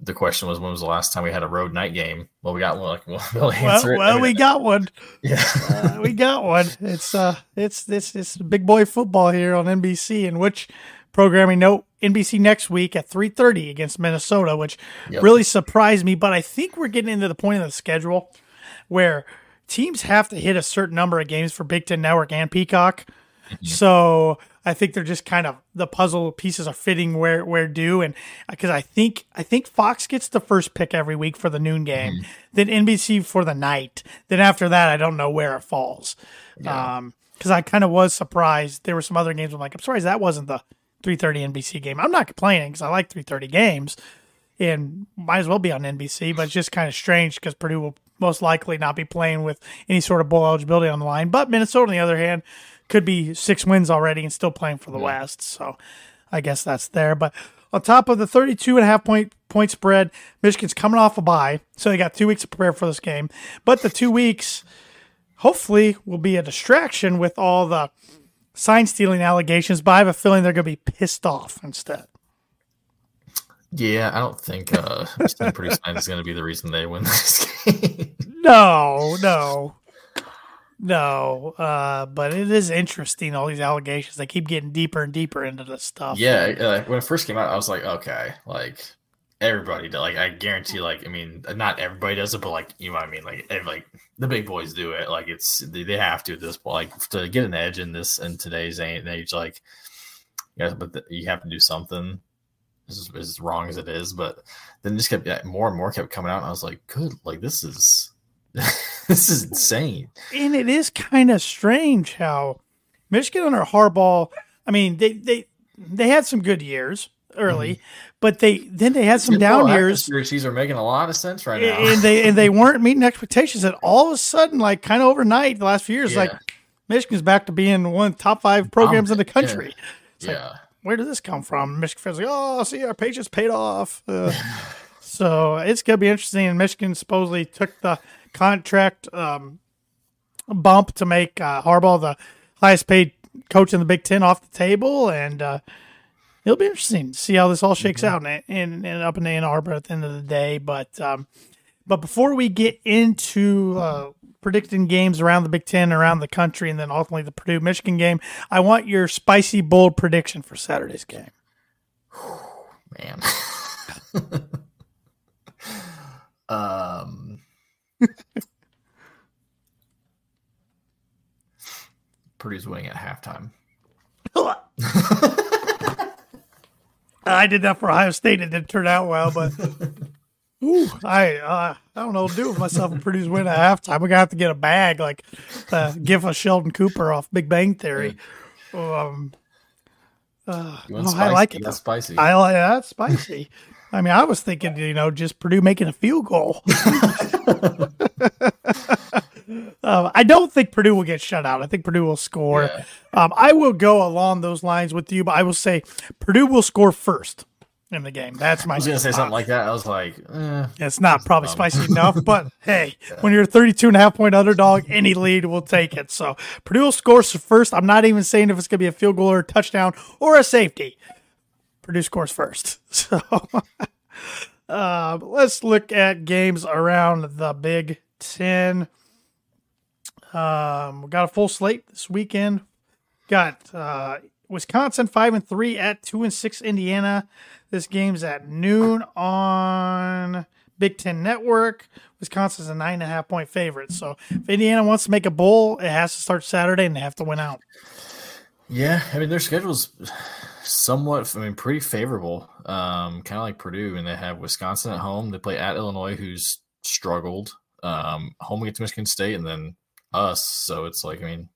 the question was, when was the last time we had a road night game? Well, we got one. Like, we'll, we'll well. I mean, we got one. yeah. Uh, we got one. It's uh, it's this it's big boy football here on NBC. And which programming? note NBC next week at three thirty against Minnesota, which Yep. really surprised me. But I think we're getting into the point of the schedule where teams have to hit a certain number of games for Big Ten Network and Peacock. Mm-hmm. So I think they're just kind of the puzzle pieces are fitting where where due, and uh, because I think I think Fox gets the first pick every week for the noon game, mm-hmm. then NBC for the night. Then after that, I don't know where it falls. Um, because I kind of was surprised. There were some other games. I'm like, I'm surprised that wasn't the 3:30 NBC game. I'm not complaining because I like 3:30 games, and might as well be on NBC. But it's just kind of strange because Purdue will most likely not be playing with any sort of bowl eligibility on the line. But Minnesota, on the other hand, could be six wins already and still playing for the West. So I guess that's there. But on top of the 32 and a half point point spread, Michigan's coming off a bye, so they got two weeks to prepare for this game. But the two weeks hopefully will be a distraction with all the sign stealing allegations. But I have a feeling they're going to be pissed off instead. Yeah, I don't think uh Purdue sign is going to be the reason they win this game. No, no, no. Uh, but it is interesting. All these allegations. They keep getting deeper and deeper into this stuff. yeah, uh, when it first came out, I was like, okay, like everybody, do- like I guarantee, like I mean, not everybody does it, but like you know what I mean, like ev- like the big boys do it. Like it's they, they have to at this point, like to get an edge in this in today's age, like yeah, but the, you have to do something. As, as wrong as it is, but then just kept yeah, more and more kept coming out, and I was like, good, like this is this is insane. and it is kind of strange how Michigan under Harbaugh. I mean, they they they had some good years early, mm-hmm. but they then they had some down years. Conspiracies are making a lot of sense right now. and they and they weren't meeting expectations. And all of a sudden, like kind of overnight, the last few years, like Yeah. Michigan's back to being one of the top five programs in the country. yeah. Where did this come from? Michigan fans like, oh, see, our patience paid off. Uh, so it's gonna be interesting. And Michigan supposedly took the contract um, bump to make uh, Harbaugh the highest paid coach in the Big Ten off the table, and uh, it'll be interesting to see how this all shakes out and, and, and up in Ann Arbor at the end of the day. But um, but before we get into uh, predicting games around the Big Ten, around the country, and then ultimately the Purdue Michigan game, I want your spicy bold prediction for Saturday's game. man. um, Purdue's winning at halftime. I did that for Ohio State. It didn't turn out well, but ooh, I uh, I don't know what to do with myself if Purdue's win at halftime. We're gonna have to get a bag like uh, give a Sheldon Cooper off Big Bang Theory. Um, uh, You want no, I like it. Though. spicy. I like that's spicy. I mean, I was thinking, you know, just Purdue making a field goal. um, I don't think Purdue will get shut out. I think Purdue will score. Yeah. Um, I will go along those lines with you, but I will say Purdue will score first in the game. That's my. I was gonna say something like that. I was like, eh. It's not probably dumb. spicy enough, but hey, when you're a 32 and a half point underdog, any lead will take it. So Purdue will score first. I'm not even saying if it's going to be a field goal or a touchdown or a safety. Purdue scores first. So uh, let's look at games around the Big Ten. Um, we got a full slate this weekend. Got uh, Wisconsin five and three at two and six Indiana. This game's at noon on Big Ten Network. Wisconsin's a nine and a half point favorite. So if Indiana wants to make a bowl, it has to start Saturday and they have to win out. Yeah, I mean their schedule's somewhat, I mean, pretty favorable. Um, kind of like Purdue, and they have Wisconsin at home. They play at Illinois, who's struggled. Um, home against Michigan State, and then us. So it's like, I mean,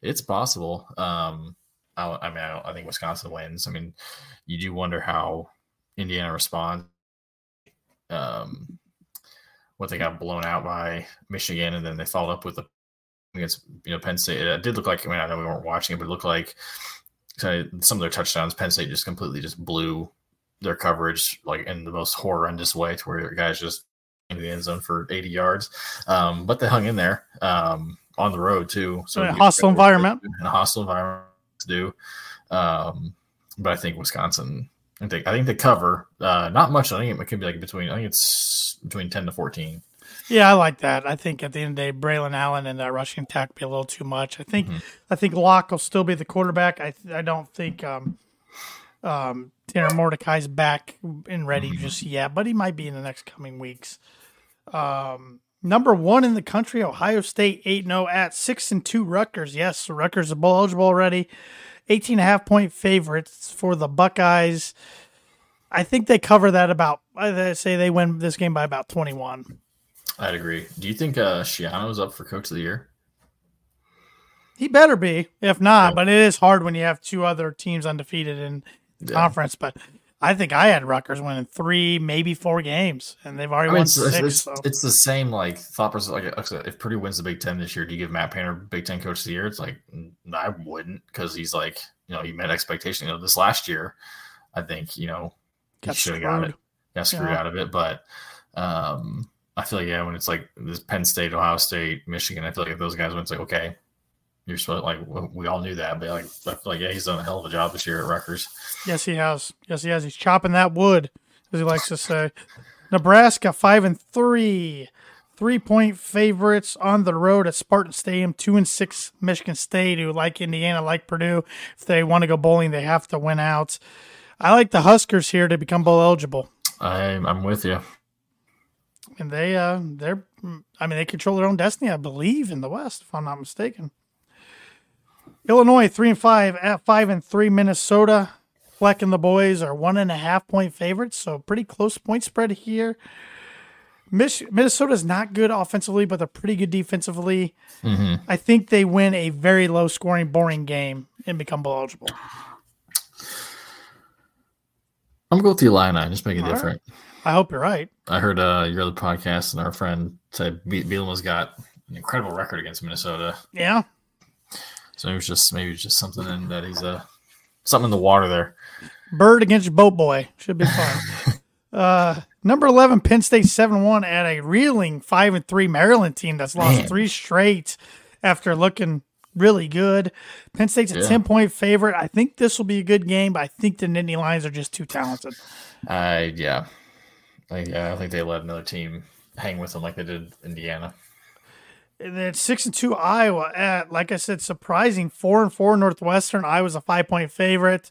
it's possible. Um, I, I mean, I, I, think Wisconsin wins. I mean, you do wonder how Indiana responds. Um, what they got blown out by Michigan, and then they followed up with the against you know Penn State. It did look like I mean I know we weren't watching it, but it looked like some of their touchdowns, Penn State just completely just blew their coverage like in the most horrendous way to where guys just into the end zone for 80 yards. Um, but they hung in there um, on the road too. So a hostile environment. In a hostile environment do. Um, but I think Wisconsin, I think I think they cover uh, not much. I think it could be like between I think it's between 10 to 14. Yeah, I like that. I think at the end of the day, Braylon Allen and that rushing attack be a little too much. I think mm-hmm. I think Locke will still be the quarterback. I I don't think um, um, Tanner Mordecai's back and ready mm-hmm. just yet, but he might be in the next coming weeks. Um, number one in the country, Ohio State 8 0 at 6 and 2 Rutgers. Yes, Rutgers are bowl eligible already. 18 and a half point favorites for the Buckeyes. I think they cover that about, I say they win this game by about 21. I'd agree. Do you think uh, Schiano's up for Coach of the Year? He better be. If not, but it is hard when you have two other teams undefeated in yeah. conference. But I think I had Rutgers winning three, maybe four games, and they've already I mean, won it's, six. It's, so. it's, the same like thought process. Like if Purdue wins the Big Ten this year, do you give Matt Painter Big Ten Coach of the Year? It's like I wouldn't because he's like you know he met expectation. You know this last year, I think you know he should have got it. Got screwed yeah. out of it, but um, I feel like yeah, when it's like this Penn State, Ohio State, Michigan, I feel like if those guys went, it's like okay, you're supposed like we all knew that, but like like yeah, he's done a hell of a job this year at Rutgers. Yes, he has. Yes, he has. He's chopping that wood, as he likes to say. Nebraska five and three, three point favorites on the road at Spartan Stadium. Two and six Michigan State, who like Indiana, like Purdue. If they want to go bowling, they have to win out. I like the Huskers here to become bowl eligible. I'm I'm with you and they uh they're I mean they control their own destiny, I believe, in the West, if I'm not mistaken. Illinois three and five at five and three. Minnesota, Fleck and the boys are one and a half point favorites, so pretty close point spread here. Minnesota is not good offensively, but they're pretty good defensively. Mm-hmm. I think they win a very low scoring, boring game and become bowl eligible. I'm going with the Illini. Just make it All different. Right. I hope you're right. I heard uh, your other podcast and our friend said Bielema's got an incredible record against Minnesota. Yeah. So it was just maybe just something in that he's uh something in the water there. Bird against Boat Boy should be fun. uh, number eleven, Penn State seven one at a reeling five and three Maryland team that's lost Man. three straight after looking really good. Penn State's a yeah. ten point favorite. I think this will be a good game, but I think the Nittany Lions are just too talented. Uh, yeah, I, yeah, I think they let another team hang with them like they did Indiana. And then six and two Iowa at like I said, surprising four and four Northwestern. Iowa's a five point favorite.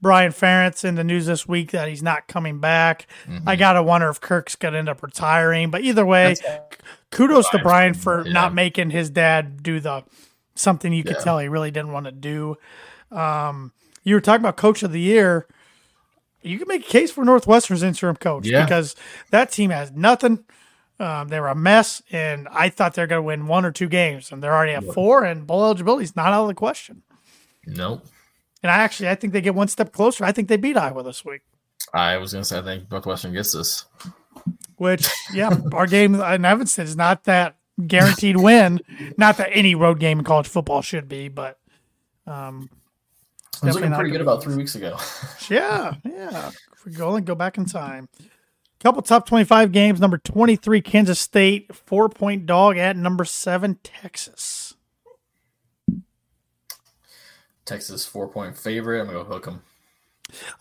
Brian Ferentz in the news this week that he's not coming back. Mm-hmm. I gotta wonder if Kirk's gonna end up retiring. But either way, kudos to Brian for yeah. not making his dad do the something you could yeah. tell he really didn't want to do. Um, you were talking about coach of the year you can make a case for Northwestern's interim coach yeah. because that team has nothing. Um, they were a mess, and I thought they're going to win one or two games, and they're already at four, and bowl eligibility is not out of the question. Nope. And I actually, I think they get one step closer. I think they beat Iowa this week. I was going to say, I think Northwestern gets this. Which, yeah, our game in Evanston is not that guaranteed win. Not that any road game in college football should be, but um, it was looking pretty good about three weeks ago. yeah, yeah. If we go and go back in time. Couple top 25 games. Number 23, Kansas State. Four point dog at number seven, Texas. Texas four point favorite. I'm going to go hook them.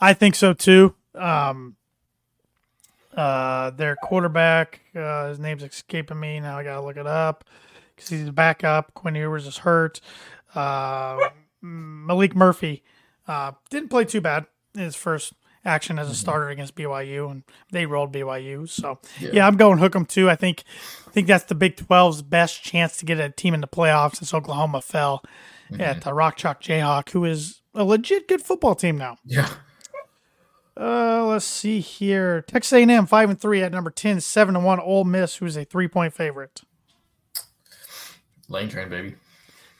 I think so too. Um, uh, their quarterback, uh, his name's escaping me now. I got to look it up. because he's back up. Quinn Ewers is hurt. Uh, Maalik Murphy uh, didn't play too bad in his first action as a starter against BYU, and they rolled BYU. So yeah, yeah I'm going Hookem too. I think I think that's the Big 12's best chance to get a team in the playoffs since Oklahoma fell mm-hmm. at the Rock Chalk Jayhawk, who is a legit good football team now. Yeah. Uh, let's see here. Texas A&M five and three at number 10, seven and one. Ole Miss, who's a three point favorite. Lane train, baby.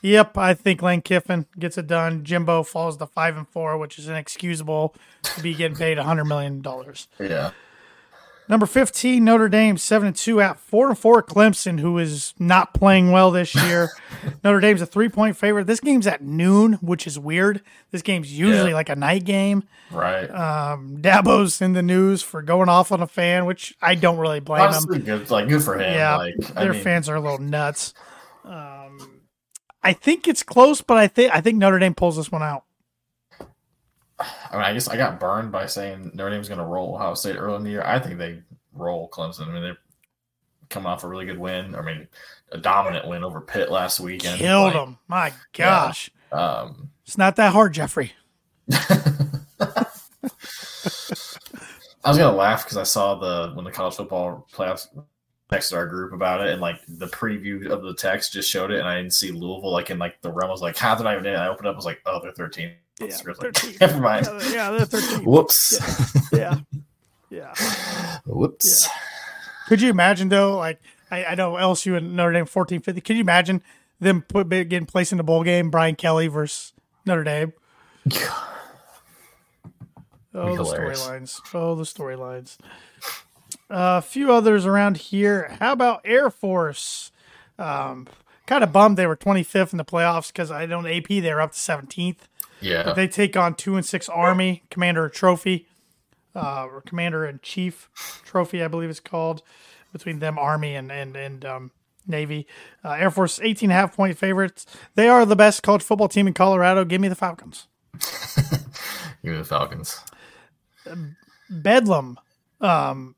Yep, I think Lane Kiffin gets it done. Jimbo falls to five and four, which is inexcusable to be getting paid hundred million dollars. Yeah. Number fifteen, Notre Dame seven and two at four and four. Clemson, who is not playing well this year. Notre Dame's a three point favorite. This game's at noon, which is weird. This game's usually yeah. like a night game. Right. Um, Dabo's in the news for going off on a fan, which I don't really blame Honestly, him. Good, like good for him. Yeah, like, their mean, fans are a little nuts. Um, I think it's close, but I think I think Notre Dame pulls this one out. I mean, I guess I got burned by saying Notre Dame's going to roll Ohio State early in the year. I think they roll Clemson. I mean, they're coming off a really good win. I mean, a dominant win over Pitt last week. And Killed like, them. My gosh. Yeah, um, it's not that hard, Jeffrey. I was gonna laugh because I saw the when the college football playoffs texted our group about it, and like the preview of the text just showed it, and I didn't see Louisville like in like the realm. I was like, how did I even? I opened up, I was like, oh, they're thirteen. Yeah, like, 13. Never mind. Yeah, yeah, they're thirteen. Whoops. Yeah. Yeah. yeah. Whoops. Yeah. Could you imagine though? Like I, I know LSU and Notre Dame fourteen fifty. Could you imagine them put getting placed in the bowl game? Brian Kelly versus Notre Dame. Oh, the storylines. Oh, the storylines. A few others around here. How about Air Force? Um, kind of bummed they were 25th in the playoffs because I don't AP they're up to 17th. Yeah, but they take on two and six Army Commander Trophy, uh, or Commander in Chief Trophy, I believe it's called, between them Army and and and um, Navy. Uh, Air Force 18 and a half point favorites. They are the best college football team in Colorado. Give me the Falcons. Give me the Falcons. Bedlam. Um,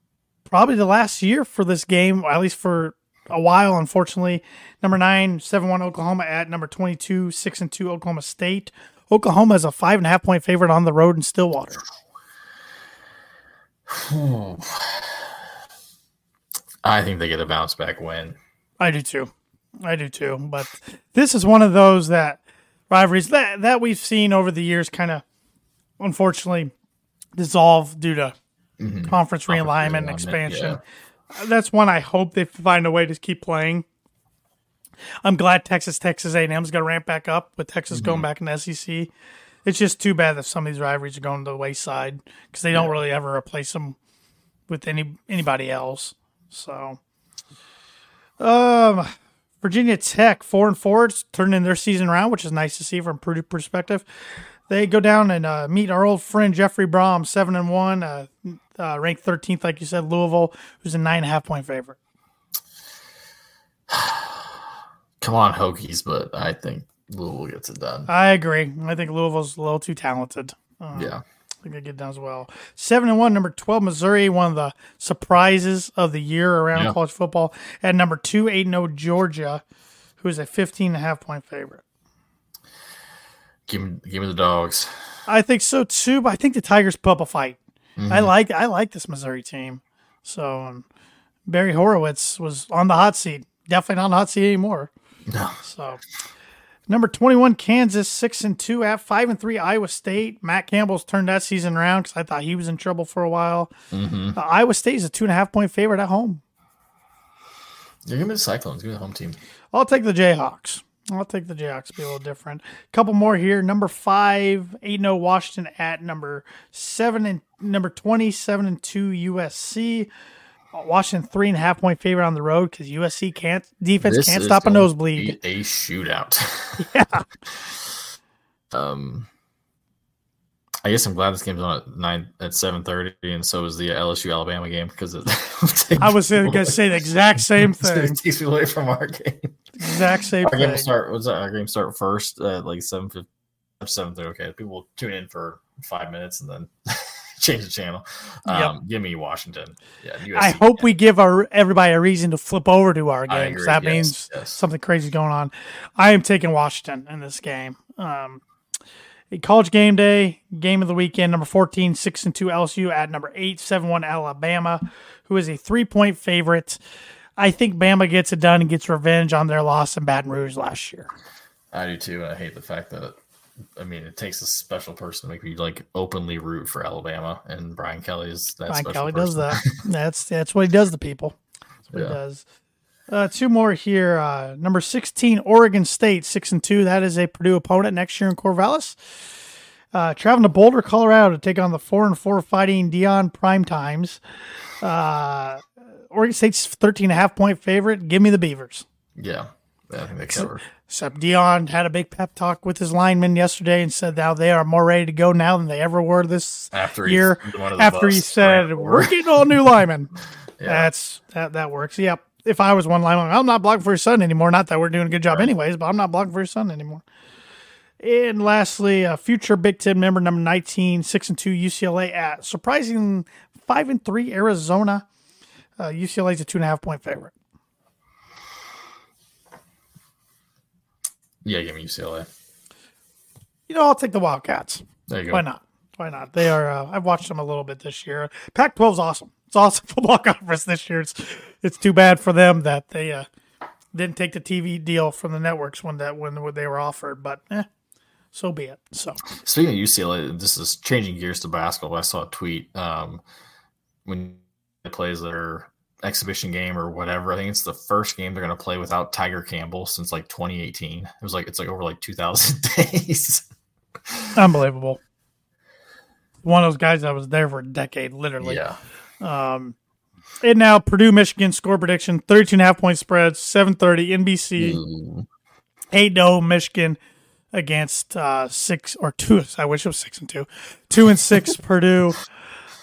probably the last year for this game, at least for a while, unfortunately. Number nine, 7 1 Oklahoma at number 22, 6 and 2 Oklahoma State. Oklahoma is a five and a half point favorite on the road in Stillwater. I think they get a bounce back win. I do too. I do too. But this is one of those that rivalries that, that we've seen over the years kind of unfortunately dissolve due to mm-hmm. conference realignment and expansion. Yeah. That's one I hope they find a way to keep playing. I'm glad Texas, Texas A&M is going to ramp back up with Texas mm-hmm. going back in the SEC. It's just too bad that some of these rivalries are going to the wayside because they don't really ever replace them with any anybody else. So, um, Virginia Tech four and four turning in their season around, which is nice to see from Purdue perspective. They go down and uh, meet our old friend Jeffrey Brohm, seven and one, uh, uh, ranked thirteenth, like you said. Louisville, who's a nine and a half point favorite. Come on, Hokies, but I think Louisville gets it done. I agree. I think Louisville's a little too talented. Uh, yeah. I think they get done as well. Seven and one, number twelve, Missouri, one of the surprises of the year around yeah. college football. At number two, eight and zero, oh, Georgia, who is a 15 and a half point favorite. Give me, give me the dogs. I think so too, but I think the Tigers put up a fight. Mm-hmm. I like, I like this Missouri team. So um, Barry Horowitz was on the hot seat. Definitely not on the hot seat anymore. No. So number 21 Kansas 6 and 2 at 5 and 3 Iowa State. Matt Campbell's turned that season around cuz I thought he was in trouble for a while. Mm-hmm. Uh, Iowa State is a two and a half point favorite at home. You're gonna be the Cyclones. Give me the home team. I'll take the Jayhawks. I'll take the Jayhawks. Be a little different. A couple more here. Number five, 8 0 Washington at number seven and number 27 and 2 USC. Washington three and a half point favorite on the road because USC can't defense this can't stop a nosebleed. A shootout. yeah. um, I guess I'm glad this game's on at nine at seven thirty, and so is the LSU Alabama game because it. I was going to say the exact same thing. it takes me away from our game. Exact same. Our thing. game start. That? Our game start first at like seven seven thirty. Okay, people will tune in for five minutes and then change the channel. Um, Give me Washington. Yeah, USC, I hope we give our everybody a reason to flip over to our I game 'cause agree. that Yes, means yes. something crazy is going on. I am taking Washington in this game. Um, a college game day game of the weekend number 14 6 and 2 LSU at number 8 7 1 Alabama who is a 3 point favorite. I think Bama gets it done and gets revenge on their loss in Baton Rouge last year. I do too. I hate the fact that I mean it takes a special person to make me like openly root for Alabama, and Brian Kelly is that Brian Kelly does that. That's that's what he does to people. That's what he Yeah. does. Uh, two more here. Uh, number sixteen, Oregon State, six and two. That is a Purdue opponent next year in Corvallis. Uh, traveling to Boulder, Colorado, to take on the four and four fighting Deion Prime Times. Uh, Oregon State's 13 and a half point favorite. Give me the Beavers. Yeah, I think they cover. Except Deion had a big pep talk with his linemen yesterday and said now they are more ready to go now than they ever were this After year. threw one of the After he said we're getting all new linemen. Yeah. That's that that works. Yep. If I was one line, I'm not blocking for your son anymore. Not that we're doing a good job anyways, but I'm not blocking for your son anymore. And lastly, a future Big Ten member number 19, 6 and 2 UCLA at surprising 5 and 3 Arizona. Uh, UCLA is a two and a half point favorite. Yeah, give me UCLA. You know, I'll take the Wildcats. There you go. Why not? Why not? They are. Uh, I've watched them a little bit this year. Pac-12 is awesome. It's awesome football conference this year. It's it's too bad for them that they uh, didn't take the TV deal from the networks when that when they were offered. But eh, so be it. So Speaking of UCLA, this is changing gears to basketball. I saw a tweet um, when it plays their exhibition game or whatever. I think it's the first game they're going to play without Tiger Campbell since like 2018. It was like it's like over like 2,000 days. unbelievable. One of those guys that was there for a decade, literally. yeah, Um, and now Purdue, Michigan score prediction: 32 and a half point spreads, 7:30 NBC. Ooh. eight no Michigan against uh six or two. I wish it was six and two, two and six Purdue.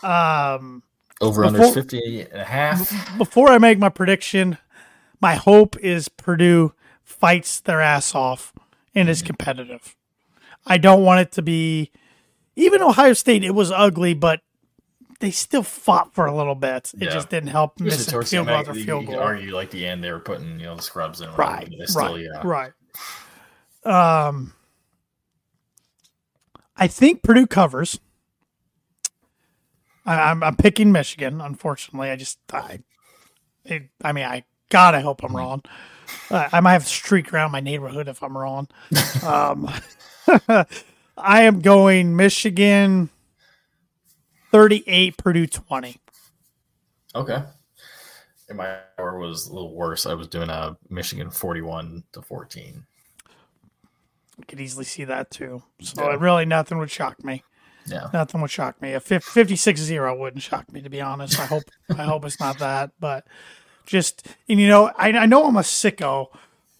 Um, over under Before- 58 and a half. before I make my prediction, my hope is Purdue fights their ass off and is competitive. I don't want it to be, even Ohio State. It was ugly, but they still fought for a little bit. It Yeah. just didn't help Usually missing field goal after you- field goal. could argue like the end they were putting you know the scrubs in. right, They still, right, yeah. right. Um, I think Purdue covers. I, I'm I'm picking Michigan. Unfortunately, I just I, it, I mean I gotta hope I'm wrong. Uh, I might have to streak around my neighborhood if I'm wrong. um, I am going Michigan. 38 Purdue 20. Okay. And my score was a little worse. I was doing a Michigan 41 to 14. I could easily see that too. So Yeah. really nothing would shock me. Yeah. Nothing would shock me. A 56-0 wouldn't shock me to be honest. I hope I hope it's not that, but just and you know, I, I know I'm a sicko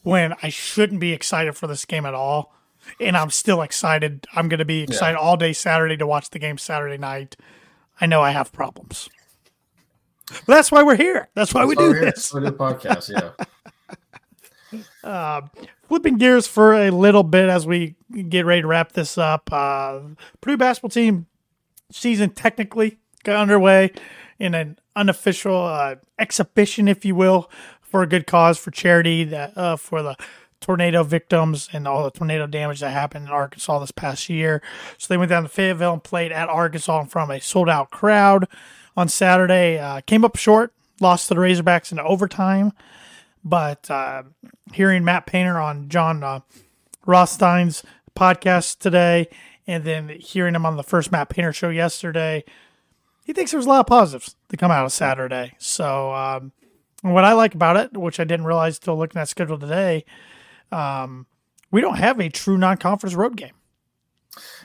when I shouldn't be excited for this game at all, and I'm still excited. I'm going to be excited all day Saturday to watch the game Saturday night. I know I have problems. But that's why we're here. That's why we Oh, do this. For the podcast, yeah. flipping gears for a little bit as we get ready to wrap this up. Uh, Purdue basketball team season technically got underway in an unofficial uh, exhibition, if you will, for a good cause for charity that uh, for the tornado victims and all the tornado damage that happened in Arkansas this past year. So they went down to Fayetteville and played at Arkansas of a sold out crowd on Saturday. Uh, came up short, lost to the Razorbacks in overtime. But uh, hearing Matt Painter on Jon uh, Rothstein's podcast today, and then hearing him on the first Matt Painter show yesterday, he thinks there's a lot of positives to come out of Saturday. So, um, what I like about it, which I didn't realize till looking at schedule today, um, we don't have a true non-conference road game.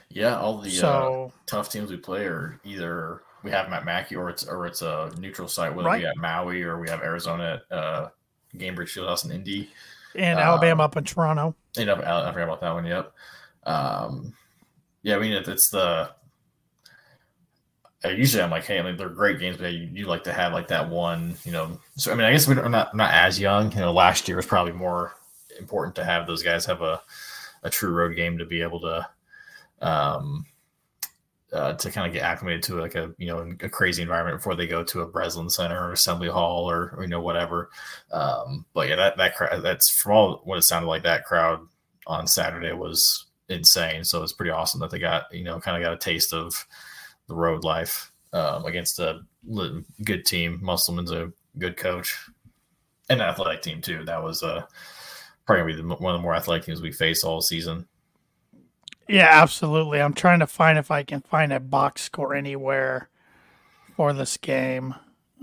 Yeah, all the uh, tough teams we play are either we have them at Mackey or it's or it's a neutral site, whether Right. we have Maui or we have Arizona at uh, Gainbridge Fieldhouse in Indy. And Uh, Alabama up in Toronto. You know, I I forgot about that one. Yep. Um, yeah, I mean, it, it's the. Usually, I'm like, hey, like they're great games, but you, you like to have like that one, you know. So, I mean, I guess we're not not as young. You know, last year was probably more important to have those guys have a a true road game to be able to um, uh, to kind of get acclimated to like a you know a crazy environment before they go to a Breslin Center or Assembly Hall or, or you know whatever. Um, but yeah, that that crowd that's from all what it sounded like that crowd on Saturday was insane. So it's pretty awesome that they got you know kind of got a taste of the road life um, against a good team. Musselman's a good coach and an athletic team too. That was uh, probably gonna be one of the more athletic teams we face all season. Yeah, absolutely. I'm trying to find if I can find a box score anywhere for this game.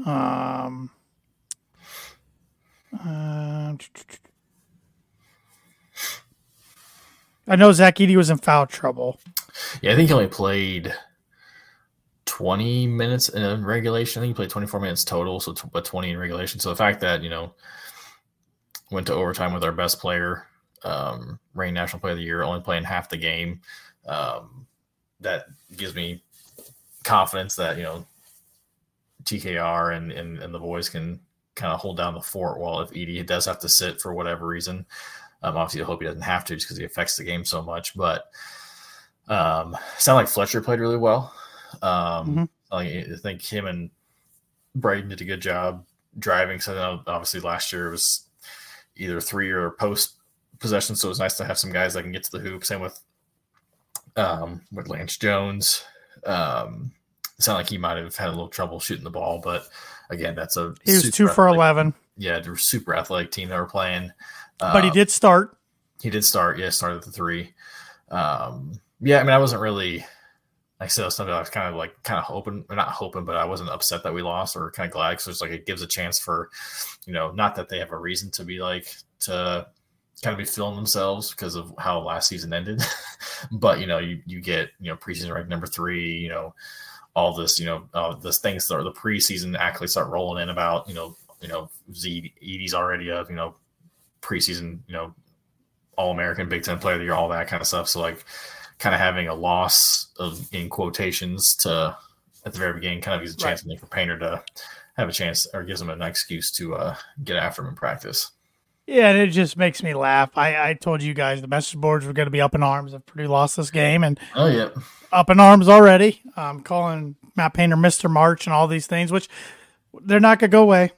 Um, uh, I know Zach Edey was in foul trouble. Yeah, I think he only played 20 minutes in regulation. I think he played 24 minutes total, so t- but 20 in regulation. So the fact that, you know, went to overtime with our best player um, reigning national player of the year, only playing half the game. Um, that gives me confidence that you know TKR and and, and the boys can kind of hold down the fort. While if Edey does have to sit for whatever reason, um, obviously I hope he doesn't have to just because he affects the game so much. But um, sound like Fletcher played really well. Um, mm-hmm. I think him and Braden did a good job driving. So obviously last year was either three or post possession, so it's nice to have some guys that can get to the hoop. Same with um, with Lance Jones. Um, it sounded like he might have had a little trouble shooting the ball, but again, that's a he was two for eleven. Yeah, they're super athletic team that were playing. but he um, did start. He did start. Yeah, started at the three. Um, yeah, I mean, I wasn't really. Like I said, something I was kind of like kind of hoping, not hoping, but I wasn't upset that we lost or kind of glad because it's like it gives a chance for, you know, not that they have a reason to be like to kind of be feeling themselves because of how last season ended. but you know, you you get you know preseason ranked number three. You know, all this you know uh, this things that are the preseason actually start rolling in about you know you know Z Edey's already a you know preseason you know All American Big Ten Player of the Year, all that kind of stuff. So like, kind of having a loss of in quotations to at the very beginning kind of gives a chance right. for Painter to have a chance or gives him an excuse to uh, get after him in practice. Yeah, and it just makes me laugh. I, I told you guys the message boards were going to be up in arms if Purdue lost this game, and oh yeah, up in arms already. Um, calling Matt Painter Mister March and all these things, which they're not going to go away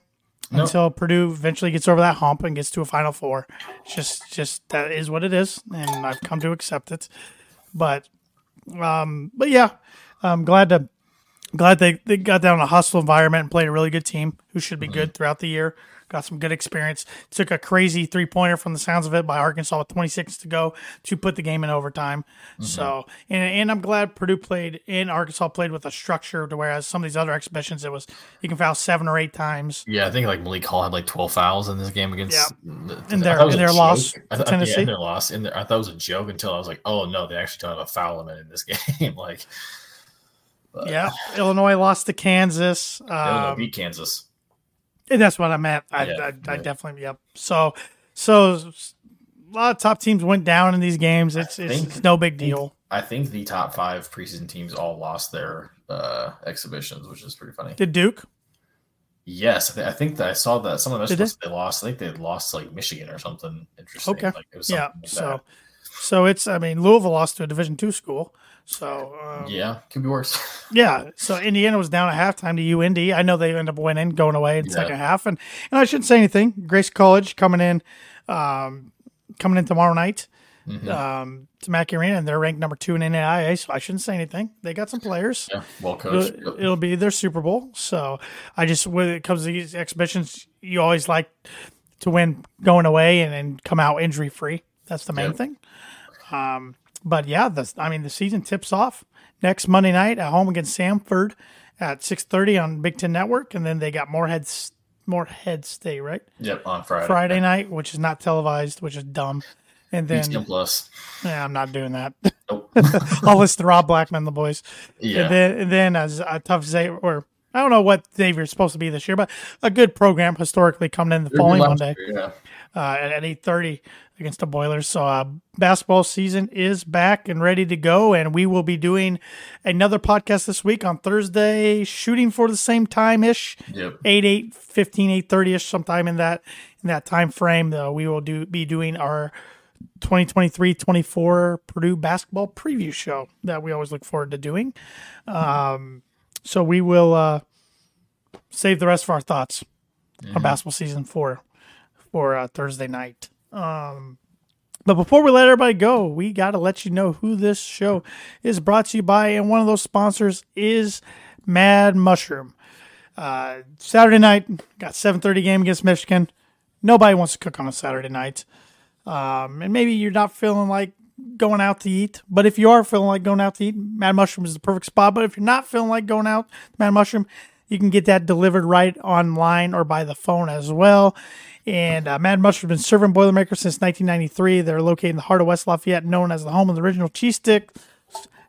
nope. until Purdue eventually gets over that hump and gets to a Final Four. It's just, just that is what it is, and I've come to accept it. But, um, but yeah, I'm glad to glad they, they got down a hostile environment and played a really good team who should be mm-hmm. good throughout the year got some good experience. Took a crazy three pointer from the sounds of it by Arkansas with 26 to go to put the game in overtime. Mm-hmm. So, and, and I'm glad Purdue played and Arkansas played with a structure to whereas some of these other exhibitions, it was you can foul seven or eight times. Yeah, I think like Malik Hall had like 12 fouls in this game against yeah. The, in their in their loss I th- Tennessee. Yeah, in their loss. In their, I thought it was a joke until I was like, oh no, they actually don't have a foul limit in this game. like, but. yeah, Illinois lost to Kansas. Um, Illinois beat Kansas. And that's what I meant. I, yeah, I, I, I definitely, yep. So, so a lot of top teams went down in these games. It's, it's, think, it's no big deal. I think the top five preseason teams all lost their uh, exhibitions, which is pretty funny. Did Duke? Yes, I, th- I think that I saw that some of them they? they lost. I think they lost like Michigan or something interesting. Okay, like, yeah. Like so, so it's I mean Louisville lost to a Division two school. So um, yeah, could be worse. yeah. So Indiana was down at halftime to UND. I know they end up winning, going away in the yeah. second half, and and I shouldn't say anything. Grace College coming in, um, coming in tomorrow night. Mm-hmm. Um, to Mackey Arena, and they're ranked number two in NAIA, so I shouldn't say anything. They got some players. Yeah, well coached. It'll, it'll, be their Super Bowl. So I just, when it comes to these exhibitions, you always like to win going away and, and come out injury free. That's the main yep. thing. Um, but yeah, the I mean the season tips off next Monday night at home against Samford at six thirty on Big Ten Network, and then they got Morehead Morehead State right. Yep, on Friday. Friday night, which is not televised, which is dumb. And then ESPN Plus. Yeah, I'm not doing that. Nope. I'll list the Rob Blackman, the boys. Yeah. And then, and then as a tough Xavier, or I don't know what Xavier's supposed to be this year, but a good program historically coming in the They're following Monday. Year, yeah. Uh, at, at eight thirty against the Boilers. So uh, basketball season is back and ready to go, and we will be doing another podcast this week on Thursday, shooting for the same time ish, yep. 8, 8, 15, 8 30 ish, sometime in that in that time frame. Though we will do be doing our 2023-24 Purdue basketball preview show that we always look forward to doing. Um, so we will uh, save the rest of our thoughts on basketball season four for uh, Thursday night. Um, but before we let everybody go, we got to let you know who this show is brought to you by, and one of those sponsors is Mad Mushroom. Uh, Saturday night, got 7:30 game against Michigan. Nobody wants to cook on a Saturday night, um, and maybe you're not feeling like going out to eat. But if you are feeling like going out to eat, Mad Mushroom is the perfect spot. But if you're not feeling like going out, Mad Mushroom, you can get that delivered right online or by the phone as well. And uh, Mad has been serving Boilermakers since 1993. They're located in the heart of West Lafayette, known as the home of the original cheese stick,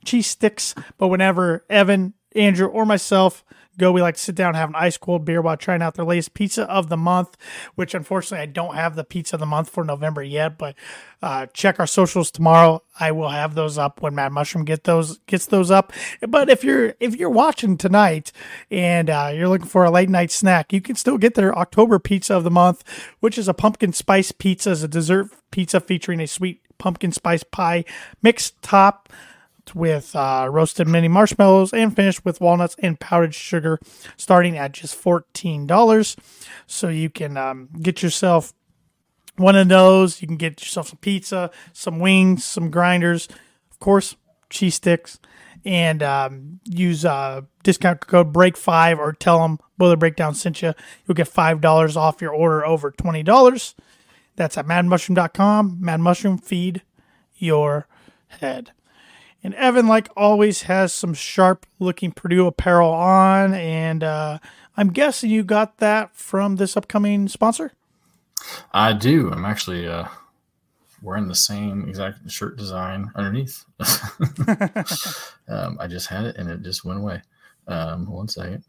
cheese sticks. But whenever Evan, Andrew, or myself go, we like to sit down and have an ice cold beer while trying out their latest pizza of the month. Which unfortunately I don't have the pizza of the month for November yet, but uh, check our socials tomorrow. I will have those up when Mad Mushroom get those gets those up. But if you're if you're watching tonight and uh, you're looking for a late night snack, you can still get their October pizza of the month, which is a pumpkin spice pizza, is a dessert pizza featuring a sweet pumpkin spice pie mixed top with uh, roasted mini marshmallows and finished with walnuts and powdered sugar, starting at just fourteen dollars. So you can um, get yourself one of those. You can get yourself some pizza, some wings, some grinders, of course, cheese sticks, and um, use uh, discount code Break Five or tell them Boiler Breakdown sent you. You'll get five dollars off your order over twenty dollars. That's at madmushroom.com. Mad Mushroom, feed your head. And Evan, like always, has some sharp looking Purdue apparel on. And uh, I'm guessing you got that from this upcoming sponsor? I do. I'm actually uh, wearing the same exact shirt design underneath. um, I just had it and it just went away. Um, one second.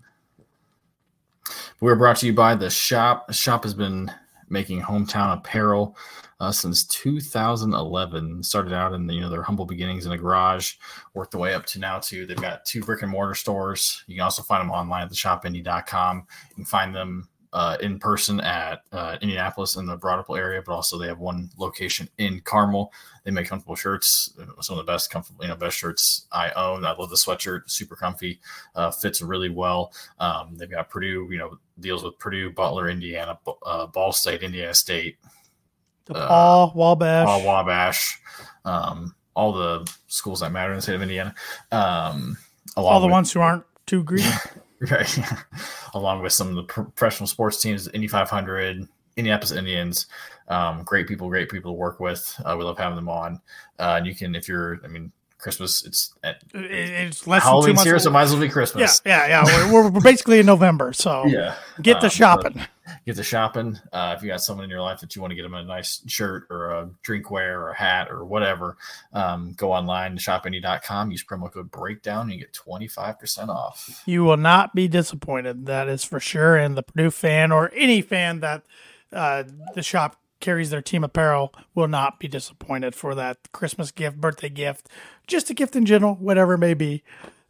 We're brought to you by the shop. The shop has been making hometown apparel uh, since 2011. Started out in the, you know their humble beginnings in a garage, worked their way up to now too. they've got two brick and mortar stores. You can also find them online at theshopindy.com. You can find them uh, in person at uh, Indianapolis in the Broad Ripple area, but also they have one location in Carmel. They make comfortable shirts, some of the best comfortable, you know, best shirts I own. I love the sweatshirt, super comfy, uh, fits really well. Um, they've got Purdue, you know, deals with Purdue, Butler, Indiana, uh, Ball State, Indiana State, DePauw Wabash. all Wabash, um, all the schools that matter in the state of Indiana. Um, along all the with- ones who aren't too green. right? along with some of the pro- professional sports teams, Indy 500, Indianapolis Indians. Um, great people, great people to work with. Uh, we love having them on. Uh, and you can, if you're, I mean, Christmas, it's at it's less than two Halloween's months. here, so might as well be Christmas. yeah, yeah. We're, we're basically in November, so Yeah. get the Um, shopping. get the shopping. Uh, if you got someone in your life that you want to get them a nice shirt or a drinkware or a hat or whatever, um, go online to shopindy.com. Use promo code breakdown and you get 25% off. You will not be disappointed. That is for sure. And the Purdue fan or any fan that uh, the shop carries their team apparel will not be disappointed for that Christmas gift, birthday gift, just a gift in general, whatever it may be.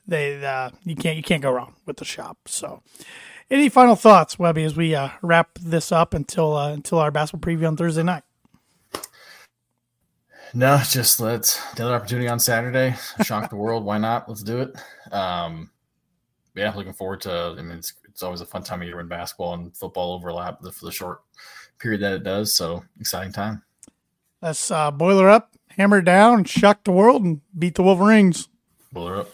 They uh, you can't you can't go wrong with the shop. So, any final thoughts, Webby, as we uh, wrap this up until uh, until our basketball preview on Thursday night? No, just let's another opportunity on Saturday. Shock the world. Why not? Let's do it. Um, yeah, looking forward to. I mean, it's, it's always a fun time of year when basketball and football overlap for the short period that it does. So exciting time. Let's uh, boiler up, hammer down, shock the world, and beat the Wolverines. Buller up.